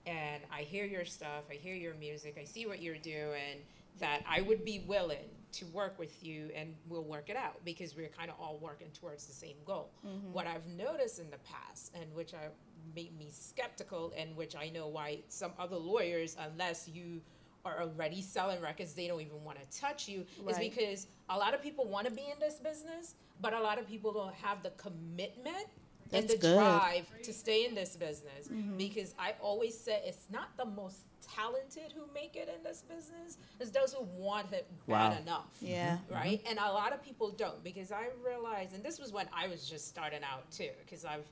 S4: and I hear your stuff, I hear your music, I see what you're doing, that I would be willing to work with you and we'll work it out because we're kind of all working towards the same goal. Mm-hmm. What I've noticed in the past, and which I made me skeptical, and which I know why some other lawyers, unless you are already selling records, they don't even want to touch you, is because a lot of people want to be in this business, but a lot of people don't have the commitment and the
S1: good.
S4: drive to stay in this business. Mm-hmm. Because I always say it's not the most talented who make it in this business, it's those who want it
S2: Wow.
S4: bad enough
S1: yeah
S4: right? Mm-hmm. And a lot of people don't because I realized, and this was when I was just starting out too, because I've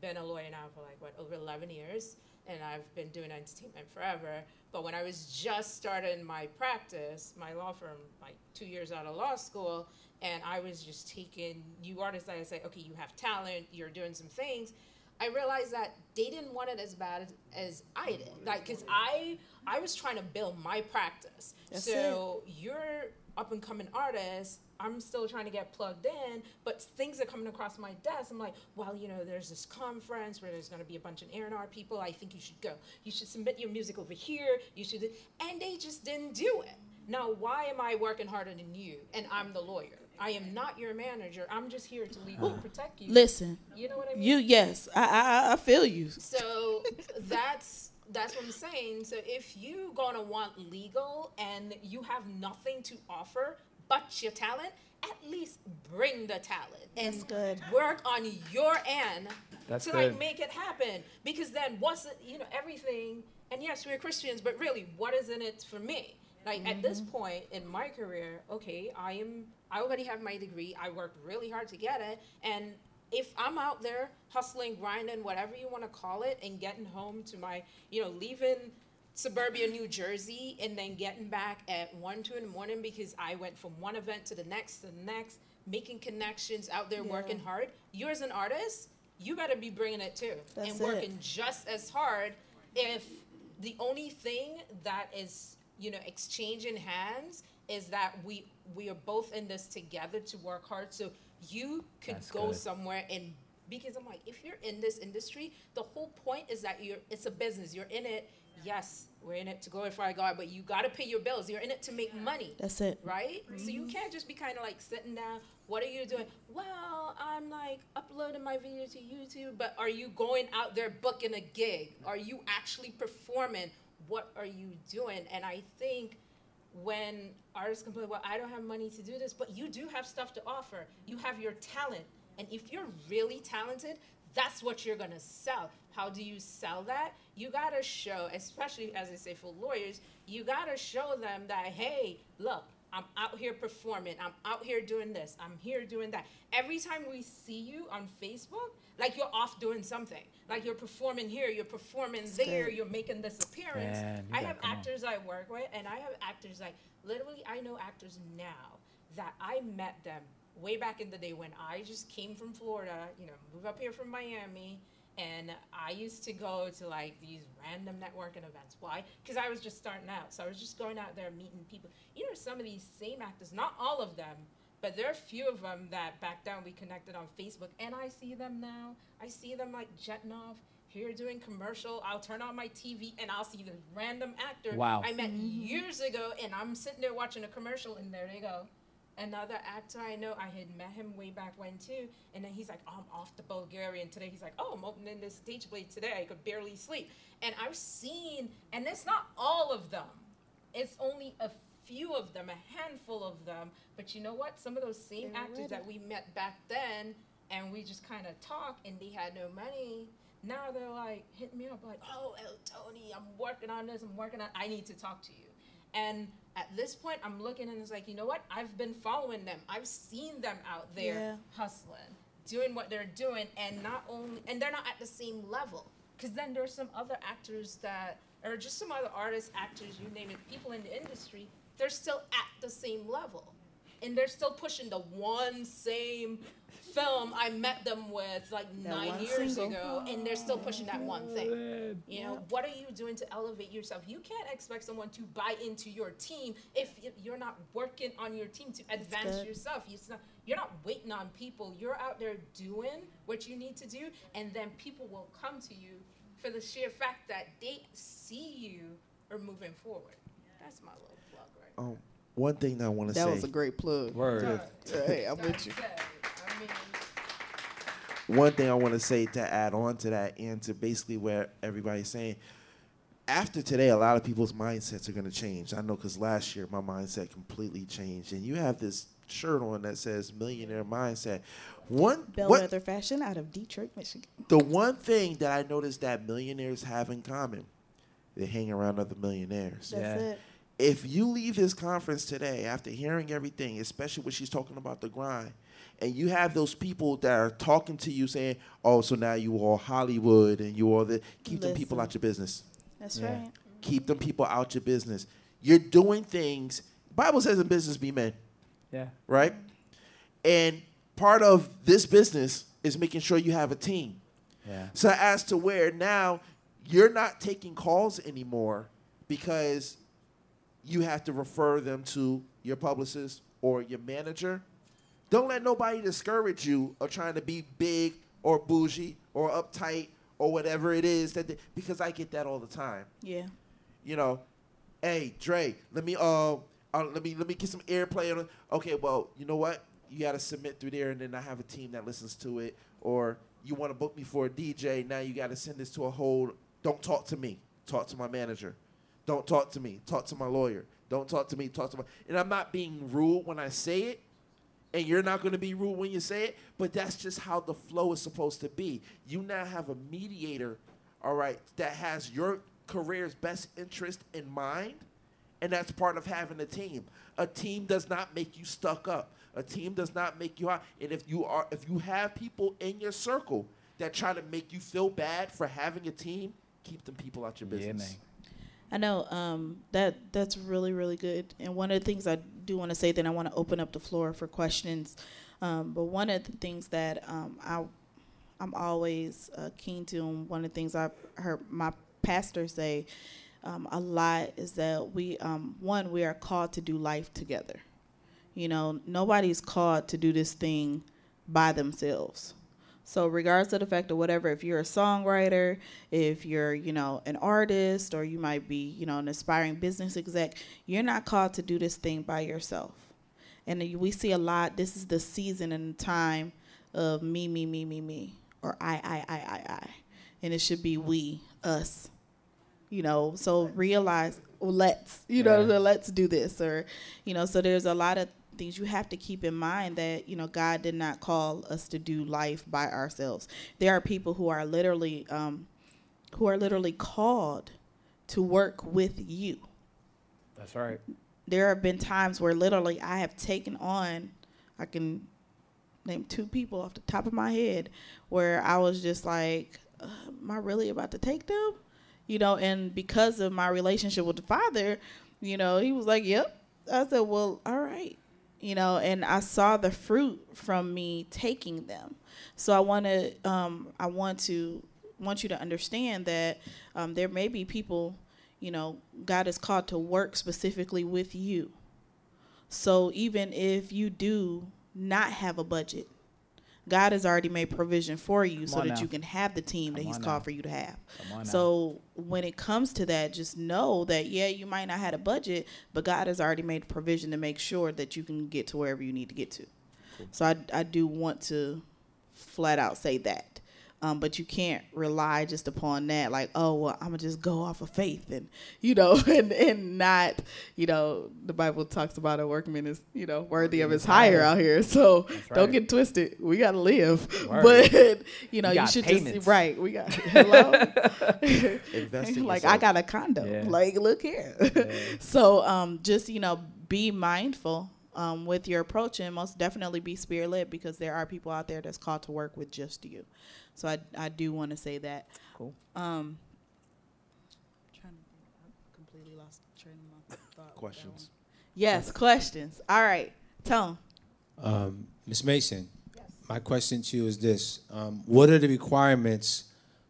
S4: been a lawyer now for like what over 11 years, and I've been doing entertainment forever. But when I was just starting my practice, my law firm, like two years out of law school, and I was just taking you artists that I say, okay, you have talent, you're doing some things. I realized that they didn't want it as bad as I did. Like, cause I I was trying to build my practice.
S1: That's
S4: so you're up and coming artist. I'm still trying to get plugged in, but things are coming across my desk. I'm like, well, you know, there's this conference where there's going to be a bunch of A&R people. I think you should go. You should submit your music over here. You should, and they just didn't do it. Now, why am I working harder than you? And I'm the lawyer. I am not your manager. I'm just here to legally protect you.
S1: Listen,
S4: You know what I mean?
S1: you yes, I I, I feel you.
S4: So that's that's what I'm saying. So if you gonna want legal and you have nothing to offer but your talent, at least bring the talent and
S1: That's good.
S4: work on your end
S2: That's
S4: to like make it happen. Because then what's it, you know everything? And yes, we're Christians, but really, what is in it for me? Like at this mm-hmm. point in my career, okay, I am. I already have my degree. I worked really hard to get it, and if I'm out there hustling, grinding, whatever you want to call it, and getting home to my, you know, leaving suburbia New Jersey and then getting back at one, two in the morning because I went from one event to the next to the next, making connections out there,
S1: Yeah.
S4: working hard. You as an artist, you better be bringing it too
S1: That's
S4: and
S1: it.
S4: working just as hard. If the only thing that is, you know, exchanging hands is that we we are both in this together to work hard. So you could
S2: That's
S4: go
S2: good.
S4: somewhere and because I'm like, if you're in this industry, the whole point is that you're it's a business. You're in it. Yes, we're in it to glorify God, but you got to pay your bills. You're in it to make money
S1: That's it.
S4: right? So you mm-hmm. can't just be kind of like sitting down. What are you doing? Well, I'm like uploading my video to YouTube, but are you going out there booking a gig? Are you actually performing? What are you doing? And I think when artists complain, well, I don't have money to do this, but you do have stuff to offer. You have your talent. And if you're really talented, that's what you're gonna sell. How do you sell that? You gotta show, especially as I say for lawyers, you gotta show them that, hey, look, I'm out here performing, I'm out here doing this, I'm here doing that. Every time we see you on Facebook, like you're off doing something. Like you're performing here, you're performing there,
S1: good.
S4: you're making this appearance.
S2: Man,
S4: I have
S2: come on.
S4: actors I work with, and I have actors like literally I know actors now that I met them way back in the day when I just came from Florida, you know, moved up here from Miami, and I used to go to like these random networking events. Why? Because I was just starting out, so I was just going out there meeting people. You know, some of these same actors, not all of them, but there are a few of them that back then we connected on Facebook, and I see them now. I see them like jetting off here doing commercial. I'll turn on my TV and I'll see the random actor
S2: Wow.
S4: I met mm-hmm. years ago, and I'm sitting there watching a commercial, and there they go. Another actor I know, I had met him way back when too, and then he's like, oh, "I'm off to Bulgaria," and today he's like, "Oh, I'm opening this stage play today. I could barely sleep." And I've seen, and it's not all of them. It's only a few of them, a handful of them. But you know what? Some of those same
S1: They're
S4: actors
S1: ready.
S4: that we met back then, and we just kind of talked, and they had no money. Now they're like hitting me up, like, "Oh, Eldonie, I'm working on this. I'm working on. I need to talk to you." And at this point, I'm looking and it's like, you know what? I've been following them. I've seen them out there
S1: Yeah.
S4: hustling, doing what they're doing, and not only, and they're not at the same level. Because then there's some other actors that, or just some other artists, actors, you name it, people in the industry, they're still at the same level. And they're still pushing the one same film I met them with like
S1: That
S4: nine years
S1: single.
S4: ago, and they're still pushing that one thing. You know,
S1: Yep.
S4: what are you doing to elevate yourself? You can't expect someone to buy into your team if you're not working on your team to advance yourself. You're not, you're not waiting on people. You're out there doing what you need to do, and then people will come to you for the sheer fact that they see you are moving forward. That's my little plug, right?
S3: Um, one thing that I want to say.
S1: That was a great plug.
S2: Word.
S1: Hey, I'm with you.
S4: Said, I mean,
S3: one thing I want to say to add on to that and to basically where everybody's saying, after today, a lot of people's mindsets are going to change. I know because last year my mindset completely changed, and you have this shirt on that says "millionaire mindset." One what,
S1: Bellwether Fashion out of Detroit, Michigan.
S3: the one thing that I noticed that millionaires have in common, they hang around other millionaires.
S1: That's
S2: Yeah.
S1: it.
S3: if you leave this conference today after hearing everything, especially when she's talking about the grind, and you have those people that are talking to you saying, "Oh, so now you are Hollywood and you are the keep them people out your business.
S1: That's
S2: Yeah.
S1: right.
S3: Keep them people out your business. You're doing things. Bible says in business be men,
S2: Yeah.
S3: right? And part of this business is making sure you have a team.
S2: Yeah.
S3: So as to where now you're not taking calls anymore because you have to refer them to your publicist or your manager. Don't let nobody discourage you of trying to be big or bougie or uptight or whatever it is that they, because I get that all the time.
S1: Yeah.
S3: You know, hey Dre, let me uh, uh let me let me get some airplay on it. Okay, well, you know what? You got to submit through there, and then I have a team that listens to it. Or you want to book me for a DJ? Now you got to send this to a whole. Don't talk to me. Talk to my manager. Don't talk to me. Talk to my lawyer. Don't talk to me. Talk to my. And I'm not being rude when I say it, and you're not going to be rude when you say it. But that's just how the flow is supposed to be. You now have a mediator, all right, that has your career's best interest in mind, and that's part of having a team. A team does not make you stuck up. A team does not make you out. And if you are, if you have people in your circle that try to make you feel bad for having a team, keep them people out your business.
S2: Yeah.
S1: I know um, that that's really really good. And one of the things I do want to say, then I want to open up the floor for questions. Um, but one of the things that um, I I'm always uh, keen to, and one of the things I've heard my pastor say um, a lot is that we um, one we are called to do life together. You know, nobody's called to do this thing by themselves. So, regardless of the fact of whatever, if you're a songwriter, if you're, you know, an artist, or you might be, you know, an aspiring business exec, you're not called to do this thing by yourself. And we see a lot. This is the season and time of me, me, me, me, me, or I, I, I, I, I, and it should be we, us. You know, so realize, well, let's, you know,
S2: Yeah.
S1: let's do this, or, you know, so there's a lot of things you have to keep in mind that you know God did not call us to do life by ourselves. There are people who are literally um, who are literally called to work with you.
S2: That's right.
S1: There have been times where literally I have taken on I can name two people off the top of my head where I was just like, uh, am I really about to take them? You know, and because of my relationship with the father, you know, he was like, "Yep." I said, "Well, all right." You know, and I saw the fruit from me taking them. So I want to, um, I want to, want you to understand that um, there may be people, you know, God is called to work specifically with you. So even if you do not have a budget, God has already made provision for you
S2: Come
S1: so that
S2: now.
S1: you can have the team that He's called
S2: now.
S1: for you to have.
S2: Come now.
S1: So when it comes to that, just know that yeah, you might not have a budget, but God has already made provision to make sure that you can get to wherever you need to get to. So I I do want to flat out say that. Um, but you can't rely just upon that, like, oh, well, I'm gonna just go off of faith, and you know, and and not, you know, the Bible talks about a workman is, you know, worthy of his hire out here. So
S2: That's
S1: don't get twisted. We gotta live,
S2: Word.
S1: but you know, you should
S2: payments.
S1: just right. We got hello. Like
S3: yourself.
S1: I got a condo.
S2: Yeah.
S1: Like look here. so um, just you know, be mindful um, with your approach, and most definitely be spirit led because there are people out there that's called to work with just you. So I I do want to say that.
S2: Cool.
S1: Um, trying to, I completely lost train of thought.
S3: Questions.
S1: Yes, questions. All right, Tone.
S5: Um, Ms. Mason, my question to you is this: um, What are the requirements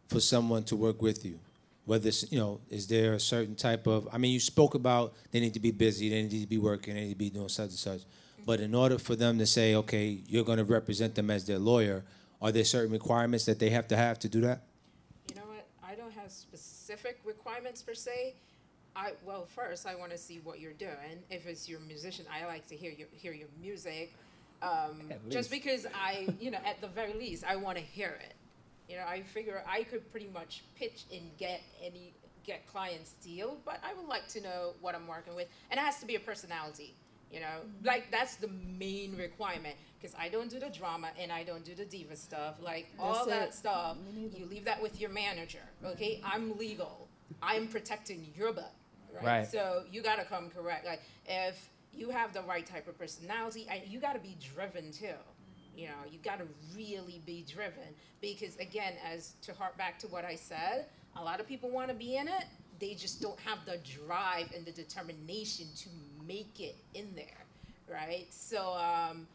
S5: for someone to work with you? Whether it's, you know, is there a certain type of? I mean, you spoke about they need to be busy, they need to be working, they need to be doing such and such. But in order for them to say, okay, you're going to represent them as their lawyer, are there certain requirements that they have to have to do that?
S4: You know what? I don't have specific requirements per se. I well, first I want to see what you're doing. If it's your musician, I like to hear your hear your music. Um, just because I, you know, at the very least, I want to hear it. You know, I figure I could pretty much pitch and get any get clients deal, but I would like to know what I'm working with, and it has to be a personality. You know, like that's the main requirement because I don't do the drama and I don't do the diva stuff. Like all
S1: That's
S4: that
S1: it.
S4: stuff, you leave that with your manager. Okay, I'm legal. I'm protecting your butt. right?
S2: Right.
S4: So you got to come correct. Like if you have the right type of personality, and you got to be driven too. You know, you got to really be driven because again, as to harp back to what I said, a lot of people want to be in it. They just don't have the drive and the determination to make it in there, right? So um,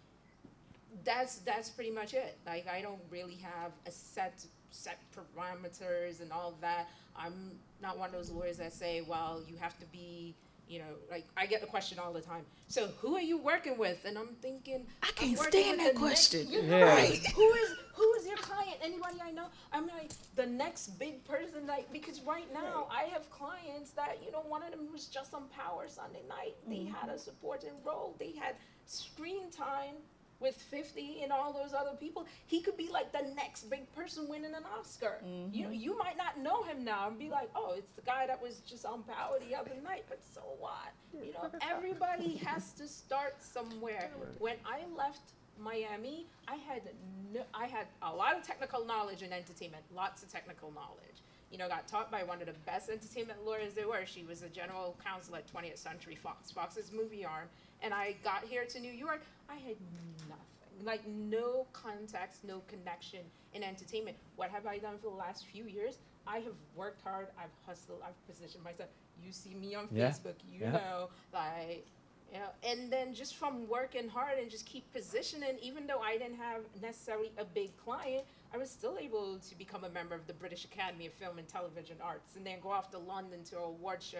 S4: that's that's pretty much it. Like I don't really have a set set parameters and all that. I'm not one of those lawyers that say, well, you have to be, you know, like I get the question all the time. So who are you working with? And I'm thinking,
S1: I can't
S4: working
S1: stand that question.
S4: Next,
S2: Yeah.
S4: right. Who is who is your client? Anybody I know? I'm like the next big person. Like because right now I have clients that you know one of them was just on Power Sunday night. They mm-hmm. had a supporting role. They had screen time with 50 and all those other people, he could be like the next big person winning an Oscar. You know, you might not know him now and be like, oh, it's the guy that was just on Power the other night, but so what? You know, everybody has to start somewhere. When I left Miami, I had no, I had a lot of technical knowledge in entertainment, lots of technical knowledge. You know, got taught by one of the best entertainment lawyers there were. She was a general counsel at 20th Century Fox, Fox's movie arm. And I got here to New York, I had like no context, no connection in entertainment. What have I done for the last few years? I have worked hard, I've hustled, I've positioned myself. You see me on
S2: Yeah.
S4: Facebook, you
S2: Yeah.
S4: know, like you know, and then just from working hard and just keep positioning, even though I didn't have necessarily a big client, I was still able to become a member of the British Academy of Film and Television Arts and then go off to London to award show.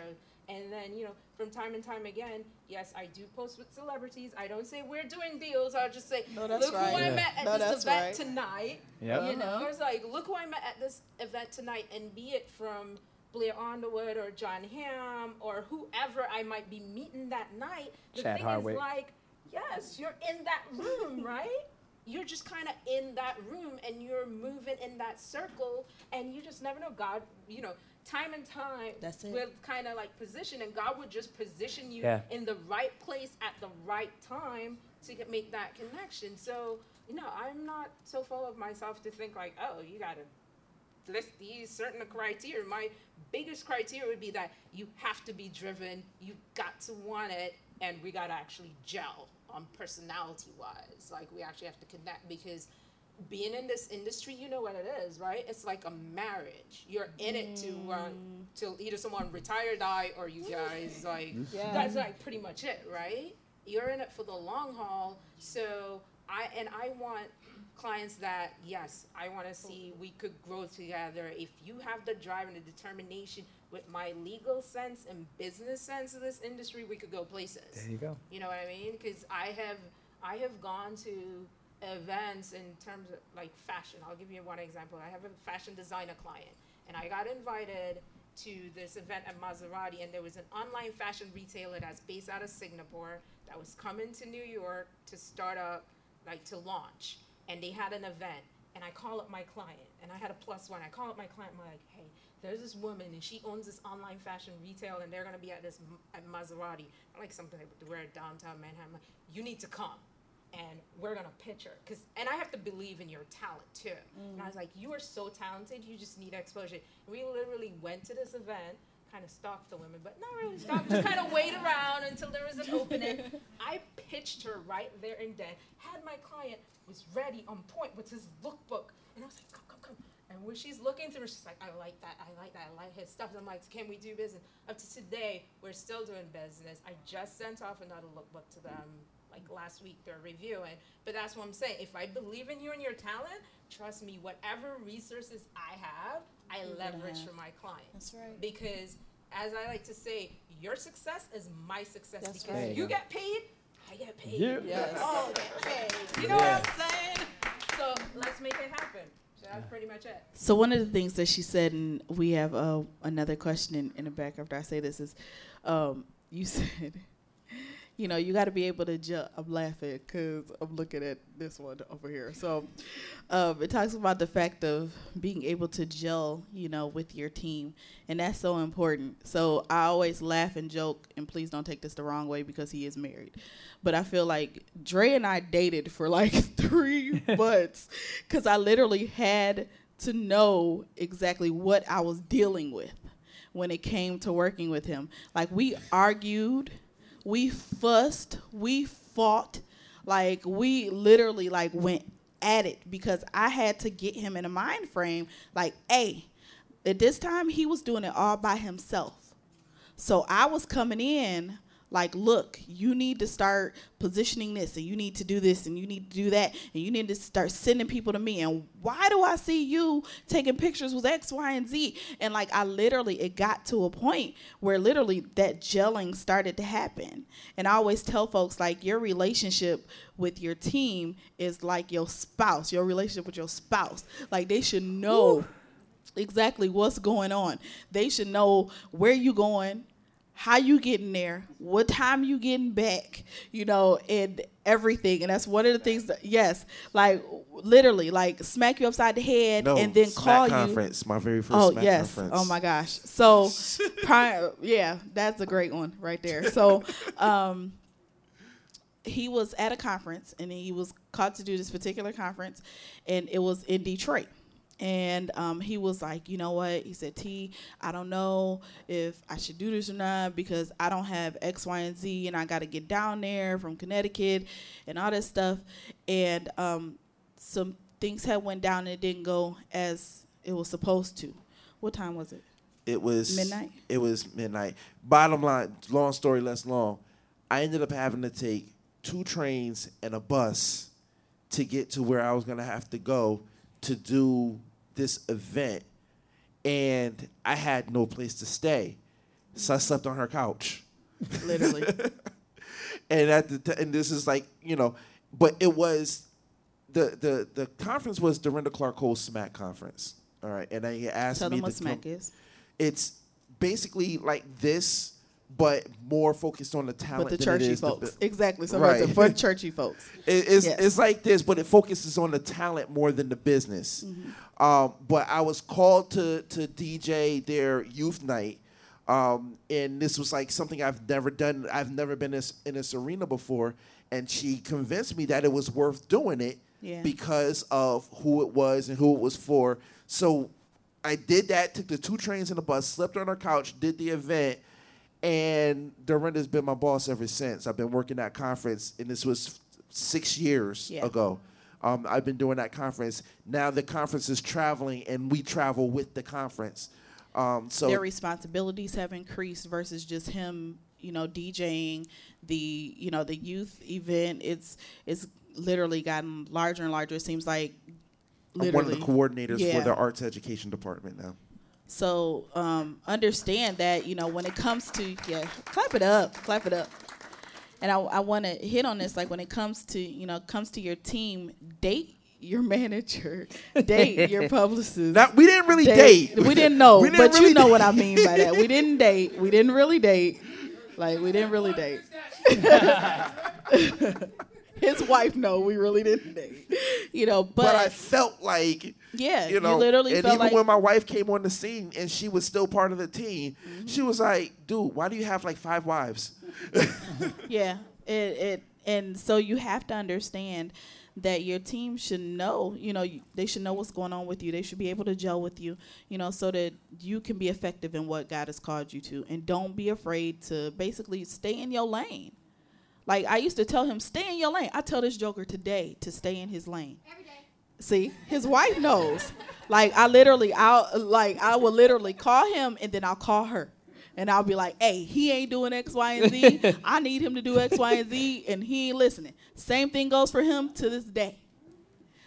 S4: And then, you know, from time and time again, yes, I do post with celebrities. I don't say we're doing deals. I'll just say,
S1: No,
S4: look
S1: right.
S4: who I met at
S1: No,
S4: this event
S1: right.
S4: tonight.
S2: Yep.
S4: You know,
S1: Uh-huh.
S4: it's like, look who I met at this event tonight, and be it from Blair Underwood or Jon Hamm or whoever I might be meeting that night. The
S2: Chad
S4: thing
S2: Hardwick.
S4: is, like, yes, you're in that room, right? You're just kind of in that room and you're moving in that circle, and you just never know. God, you know, time and time
S1: That's it.
S4: will kind of like position, and God would just position you
S2: Yeah.
S4: in the right place at the right time to get, make that connection. So, you know, I'm not so full of myself to think like, oh, you gotta list these certain criteria. My biggest criteria would be that you have to be driven, you got to want it, and we gotta actually gel on personality wise. Like we actually have to connect because being in this industry, you know what it is, right? It's like a marriage. You're in it to uh, till either someone retire, die, or you guys like.
S1: Yeah.
S4: That's like pretty much it, right? You're in it for the long haul. So I and I want clients that yes, I want to see we could grow together. If you have the drive and the determination with my legal sense and business sense of this industry, we could go places.
S2: There you go.
S4: You know what I mean? Because I have I have gone to events in terms of like fashion. I'll give you one example. I have a fashion designer client, and I got invited to this event at Maserati, and there was an online fashion retailer that's based out of Singapore that was coming to New York to start up, like to launch, and they had an event. And I call up my client, and I had a plus one. I call up my client, I'm like, hey, there's this woman, and she owns this online fashion retail, and they're gonna be at this m- at Maserati, I like something to wear at downtown Manhattan. Like, You need to come and we're gonna pitch her. Because and i have to believe in your talent too. And i was mm. like you are so talented you just need exposure. And we literally went to this event kind of stalked the women but not really stalked just kind of wait around until there was an opening. I pitched her right there and then had my client was ready on point with his lookbook. And i was like come come come and when she's looking through, she's like, I like that, I like that, I like his stuff. And I'm like, can we do business? Up to today, we're still doing business. I just sent off another lookbook to them like last week. They're reviewing. But that's what I'm saying. If I believe in you and your talent, trust me, whatever resources I have, I
S1: You're
S4: leverage
S1: have.
S4: for my clients.
S1: That's right.
S4: Because as I like to say, your success is my success
S1: That's
S4: because
S1: right.
S2: You
S4: you get paid, I get paid.
S2: Yeah.
S1: Yes.
S4: All get paid. You know
S2: Yeah.
S4: what I'm saying? So let's make it happen. So that's pretty much it.
S1: So one of the things that she said, and we have uh, another question in, in the back after I say this is, um, you said, you know, you got to be able to. Ju- I'm laughing because I'm looking at this one over here. So um, it talks about the fact of being able to gel, you know, with your team, and that's so important. So I always laugh and joke, and please don't take this the wrong way because he is married. But I feel like Dre and I dated for like three months because I literally had to know exactly what I was dealing with when it came to working with him. Like we argued, we fussed, we fought, like we literally like went at it because I had to get him in a mind frame like, hey, at this time he was doing it all by himself. So I was coming in like, look, you need to start positioning this and you need to do this and you need to do that and you need to start sending people to me. And why do I see you taking pictures with X, Y, and Z? And like, I literally, it got to a point where literally that gelling started to happen. And I always tell folks, like, your relationship with your team is like your spouse, your relationship with your spouse. Like, they should know. Ooh exactly what's going on. They should know where you going, how you getting there, what time you getting back, you know, and everything. And that's one of the things that yes, like literally, like smack you upside the head
S3: no,
S1: and then call you.
S3: Conference, my very first.
S1: Oh yes.
S3: Conference.
S1: Oh my gosh. So, prior, yeah, that's a great one right there. So, um, he was at a conference and he was called to do this particular conference, and it was in Detroit and um, he was like, you know what? He said, T, I don't know if I should do this or not because I don't have X, Y, and Z, and I got to get down there from Connecticut and all this stuff. And um, some things had went down and it didn't go as it was supposed to. What time was it?
S3: It was
S1: midnight.
S3: It was midnight. Bottom line, long story less long. I ended up having to take two trains and a bus to get to where I was gonna have to go to do this event and I had no place to stay. So I slept on her couch.
S1: Literally.
S3: and at the t- and this is like, you know, but it was the the the conference was Dorinda Clark Cole SMAC conference. All right. And he asked
S1: Tell
S3: me
S1: them what smack
S3: come.
S1: is.
S3: It's basically like this but more focused on the talent.
S1: But the churchy folks.
S3: The,
S1: exactly. So
S3: Right.
S1: right. for churchy folks.
S3: it- it's
S1: Yes.
S3: it's like this, but it focuses on the talent more than the business.
S1: Mm-hmm.
S3: Um, but I was called to to DJ their youth night, um, and this was like something I've never done. I've never been this, in this arena before, and she convinced me that it was worth doing it
S1: Yeah.
S3: because of who it was and who it was for. So I did that. Took the two trains and a bus, slept on her couch, did the event. And Dorinda's been my boss ever since. I've been working that conference, and this was six years
S1: Yeah.
S3: ago. Um, I've been doing that conference. Now the conference is traveling, and we travel with the conference. Um, so
S1: their responsibilities have increased versus just him, you know, DJing the, you know, the youth event. It's it's literally gotten larger and larger. It seems like
S3: I'm one of the coordinators
S1: Yeah.
S3: for the arts education department now.
S1: So um, understand that you know when it comes to yeah, clap it up, clap it up. And I, I want to hit on this like when it comes to you know comes to your team, date your manager, date your publicist.
S3: Now, we didn't really date.
S1: We didn't know,
S3: We didn't
S1: but
S3: really
S1: you know
S3: date.
S1: what I mean by that. We didn't date. We didn't really date. Like we didn't really date. His wife know we really didn't date. You know, but,
S3: But, I felt like,
S1: yeah,
S3: you know,
S1: literally
S3: and even
S1: like
S3: when my wife came on the scene and she was still part of the team,
S1: Mm-hmm.
S3: she was like, "Dude, why do you have like five wives?"
S1: Yeah, it it and so you have to understand that your team should know, you know, they should know what's going on with you. They should be able to gel with you, you know, so that you can be effective in what God has called you to, and don't be afraid to basically stay in your lane. Like I used to tell him, stay in your lane. I tell this joker today to stay in his lane. See, his wife knows. Like I literally, I'll like I will literally call him and then I'll call her, and I'll be like, "Hey, he ain't doing X, Y, and Z. I need him to do X, Y, and Z, and he ain't listening." Same thing goes for him to this day.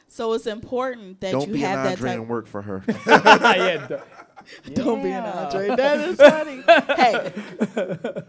S1: So it's important that
S3: Don't
S1: you
S3: be an
S1: have that
S3: Andre
S1: type.
S3: and work for her.
S2: yeah, d-
S1: Don't be an
S2: Yeah.
S1: Andre. That is funny. hey,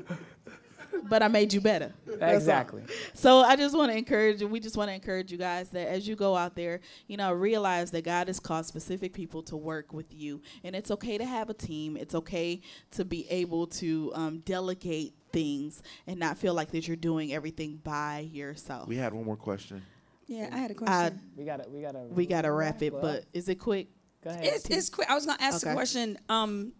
S1: but I made you better.
S2: Exactly.
S1: So I just want to encourage you. We just want to encourage you guys that as you go out there, you know, realize that God has called specific people to work with you, and it's okay to have a team. It's okay to be able to um, delegate things and not feel like that you're doing everything by yourself.
S3: we had one more question.
S6: Yeah, I had a question.
S2: We gotta, we gotta,
S1: we gotta wrap it,
S2: Well,
S1: but is it quick?
S2: go ahead.
S6: it's, it's quick. I was going to ask
S1: Okay.
S6: the question. Um,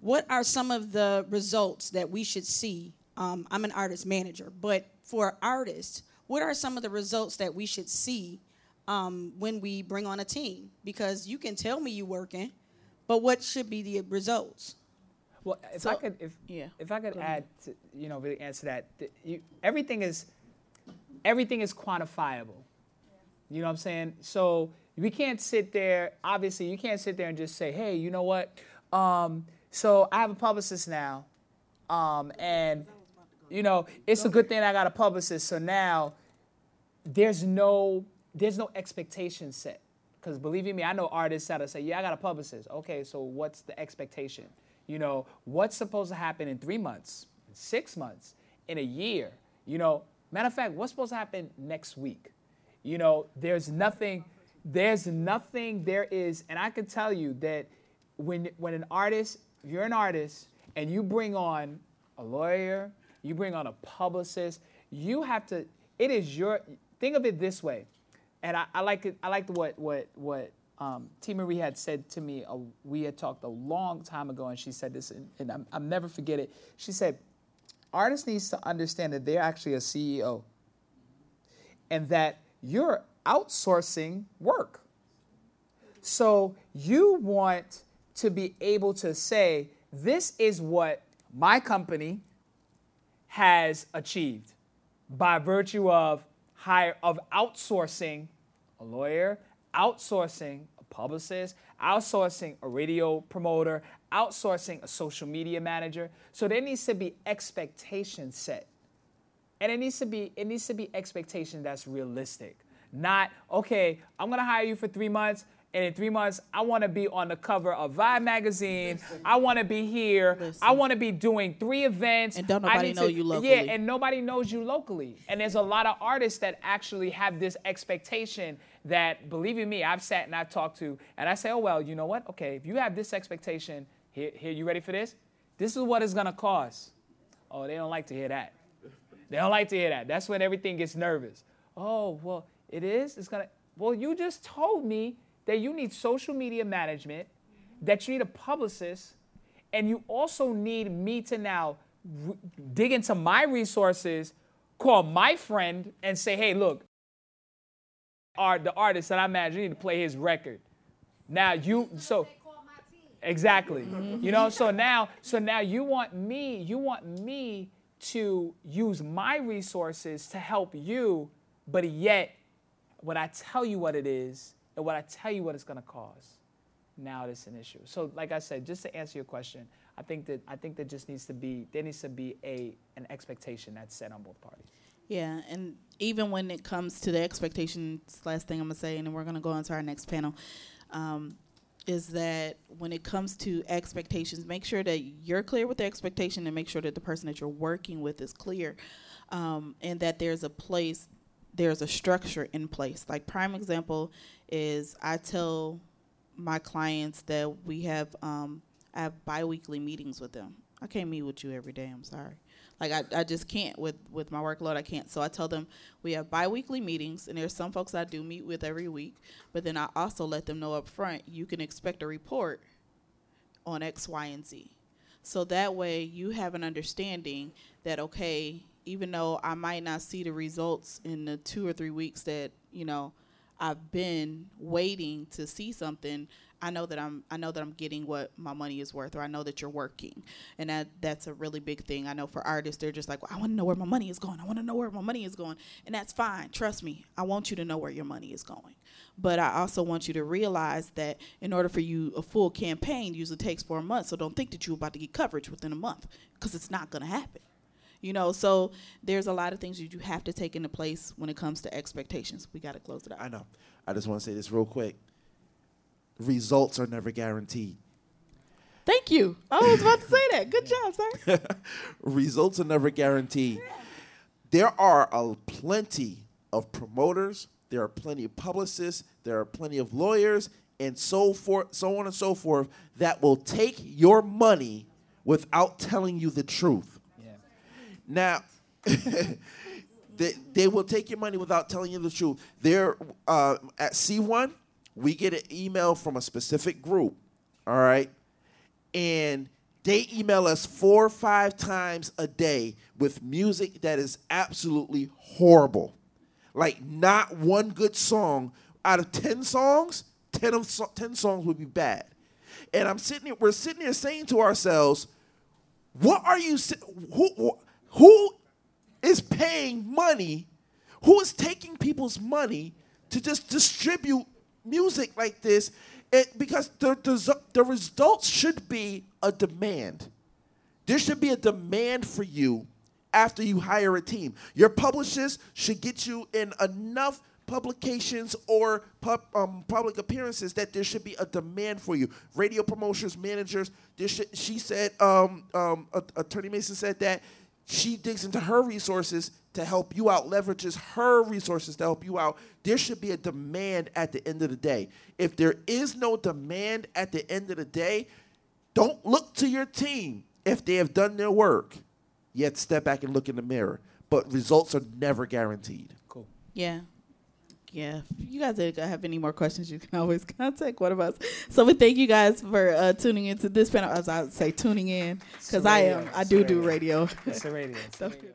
S6: what are some of the results that we should see? Um, I'm an artist manager, but for artists, what are some of the results that we should see um, when we bring on a team? Because you can tell me you're working, but what should be the results?
S2: Well, if
S1: So-
S2: I could, if
S1: yeah,
S2: if I could add, to, you know, really answer that, th- you, everything is, everything is quantifiable. You know what I'm saying? So we can't sit there. Obviously, you can't sit there and just say, "Hey, you know what? Um, so I have a publicist now, um, and you know, it's a good thing I got a publicist. So now there's no there's no expectation set. Because believe you me, I know artists that'll say, "Yeah, I got a publicist." Okay, so what's the expectation? You know, what's supposed to happen in three months, in six months, in a year? You know, matter of fact, what's supposed to happen next week? You know, there's nothing. There's nothing. There is, and I can tell you that when when an artist, if you're an artist, and you bring on a lawyer, you bring on a publicist, you have to. It is your. Think of it this way, and I, I like it. I like what what what um, T. Marie had said to me. Uh, we had talked a long time ago, and she said this, and, and I'm, I'll never forget it. She said, "Artists needs to understand that they're actually a CEO, and that you're outsourcing work. So you want to be able to say, this is what my company has achieved by virtue of hire of outsourcing a lawyer, outsourcing a publicist, outsourcing a radio promoter, outsourcing a social media manager. So there needs to be expectation set. And it needs to be it needs to be expectation that's realistic. Not, okay, I'm gonna hire you for three months, and in three months, I wanna be on the cover of Vibe magazine. I wanna be here. I wanna be doing three events.
S1: And don't nobody know you locally.
S2: Yeah, and nobody knows you locally. And there's a lot of artists that actually have this expectation that, believe you me, I've sat and I've talked to, and I say, oh, well, you know what? Okay, if you have this expectation, here, here you ready for this? This is what it's gonna cost. Oh, they don't like to hear that. They don't like to hear that. That's when everything gets nervous. Oh, well, it is? It's gonna well, you just told me that you need social media management, that you need a publicist, and you also need me to now r- dig into my resources, call my friend, and say, hey, look, art the artist that I manage, you need to play his record. Now you so Exactly. Mm-hmm. You know, so now so now you want me, you want me to use my resources to help you, but yet when I tell you what it is and when I tell you what it's gonna cause, now it's an issue. So like I said, just to answer your question, I think that I think there just needs to be there needs to be a an expectation that's set on both parties.
S1: Yeah, and even when it comes to the expectations, last thing I'm gonna say, and then we're gonna go on to our next panel, um, is that when it comes to expectations, make sure that you're clear with the expectation, and make sure that the person that you're working with is clear, um, and that there's a place, there's a structure in place. Like prime example is I tell my clients that we have um, I have biweekly meetings with them. I can't meet with you every day. I'm sorry. Like I, I just can't with with my workload. I can't. So I tell them we have biweekly meetings, and there's some folks I do meet with every week. But then I also let them know up front you can expect a report on X, Y, and Z. So that way you have an understanding that okay, even though I might not see the results in the two or three weeks that you know I've been waiting to see something, I know that I'm I know that I'm getting what my money is worth, or I know that you're working, and that that's a really big thing. I know for artists, they're just like, well, I want to know where my money is going. I want to know where my money is going, and that's fine. Trust me, I want you to know where your money is going, but I also want you to realize that in order for you, a full campaign usually takes four months. So don't think that you're about to get coverage within a month, because it's not going to happen. You know, so there's a lot of things that you have to take into place when it comes to expectations. We got to close it out.
S3: I know. I just want to say this real quick. Results are never guaranteed.
S1: Thank you. I was about to say that. Good job, sir.
S3: Results are never guaranteed. There are a plenty of promoters, there are plenty of publicists, there are plenty of lawyers, and so forth, so on and so forth, that will take your money without telling you the truth. Now, they, they will take your money without telling you the truth. They're uh, at C1, we get an email from a specific group, all right? And they email us four or five times a day with music that is absolutely horrible. Like, not one good song. Out of 10 songs, 10, of so- 10 songs would be bad. And I'm sitting here, we're sitting here saying to ourselves, What are you? sa- Who who is paying money? Who is taking people's money to just distribute music like this? It, because the, the the results should be a demand. There should be a demand for you after you hire a team. Your publishers should get you in enough publications or pub, um, public appearances that there should be a demand for you. Radio promotions, managers. There she said, um, um, Attorney Mason said that she digs into her resources to help you out, leverages her resources to help you out. There should be a demand at the end of the day. If there is no demand at the end of the day, don't look to your team if they have done their work. Yet step back and look in the mirror. But results are never guaranteed.
S2: Cool.
S1: Yeah. Yeah. If you guys have any more questions, you can always contact one of us. So we thank you guys for uh, tuning into this panel. As I say, tuning in because I am. I do
S2: a
S1: do
S2: radio. It's the radio. It's
S1: So-
S2: radio.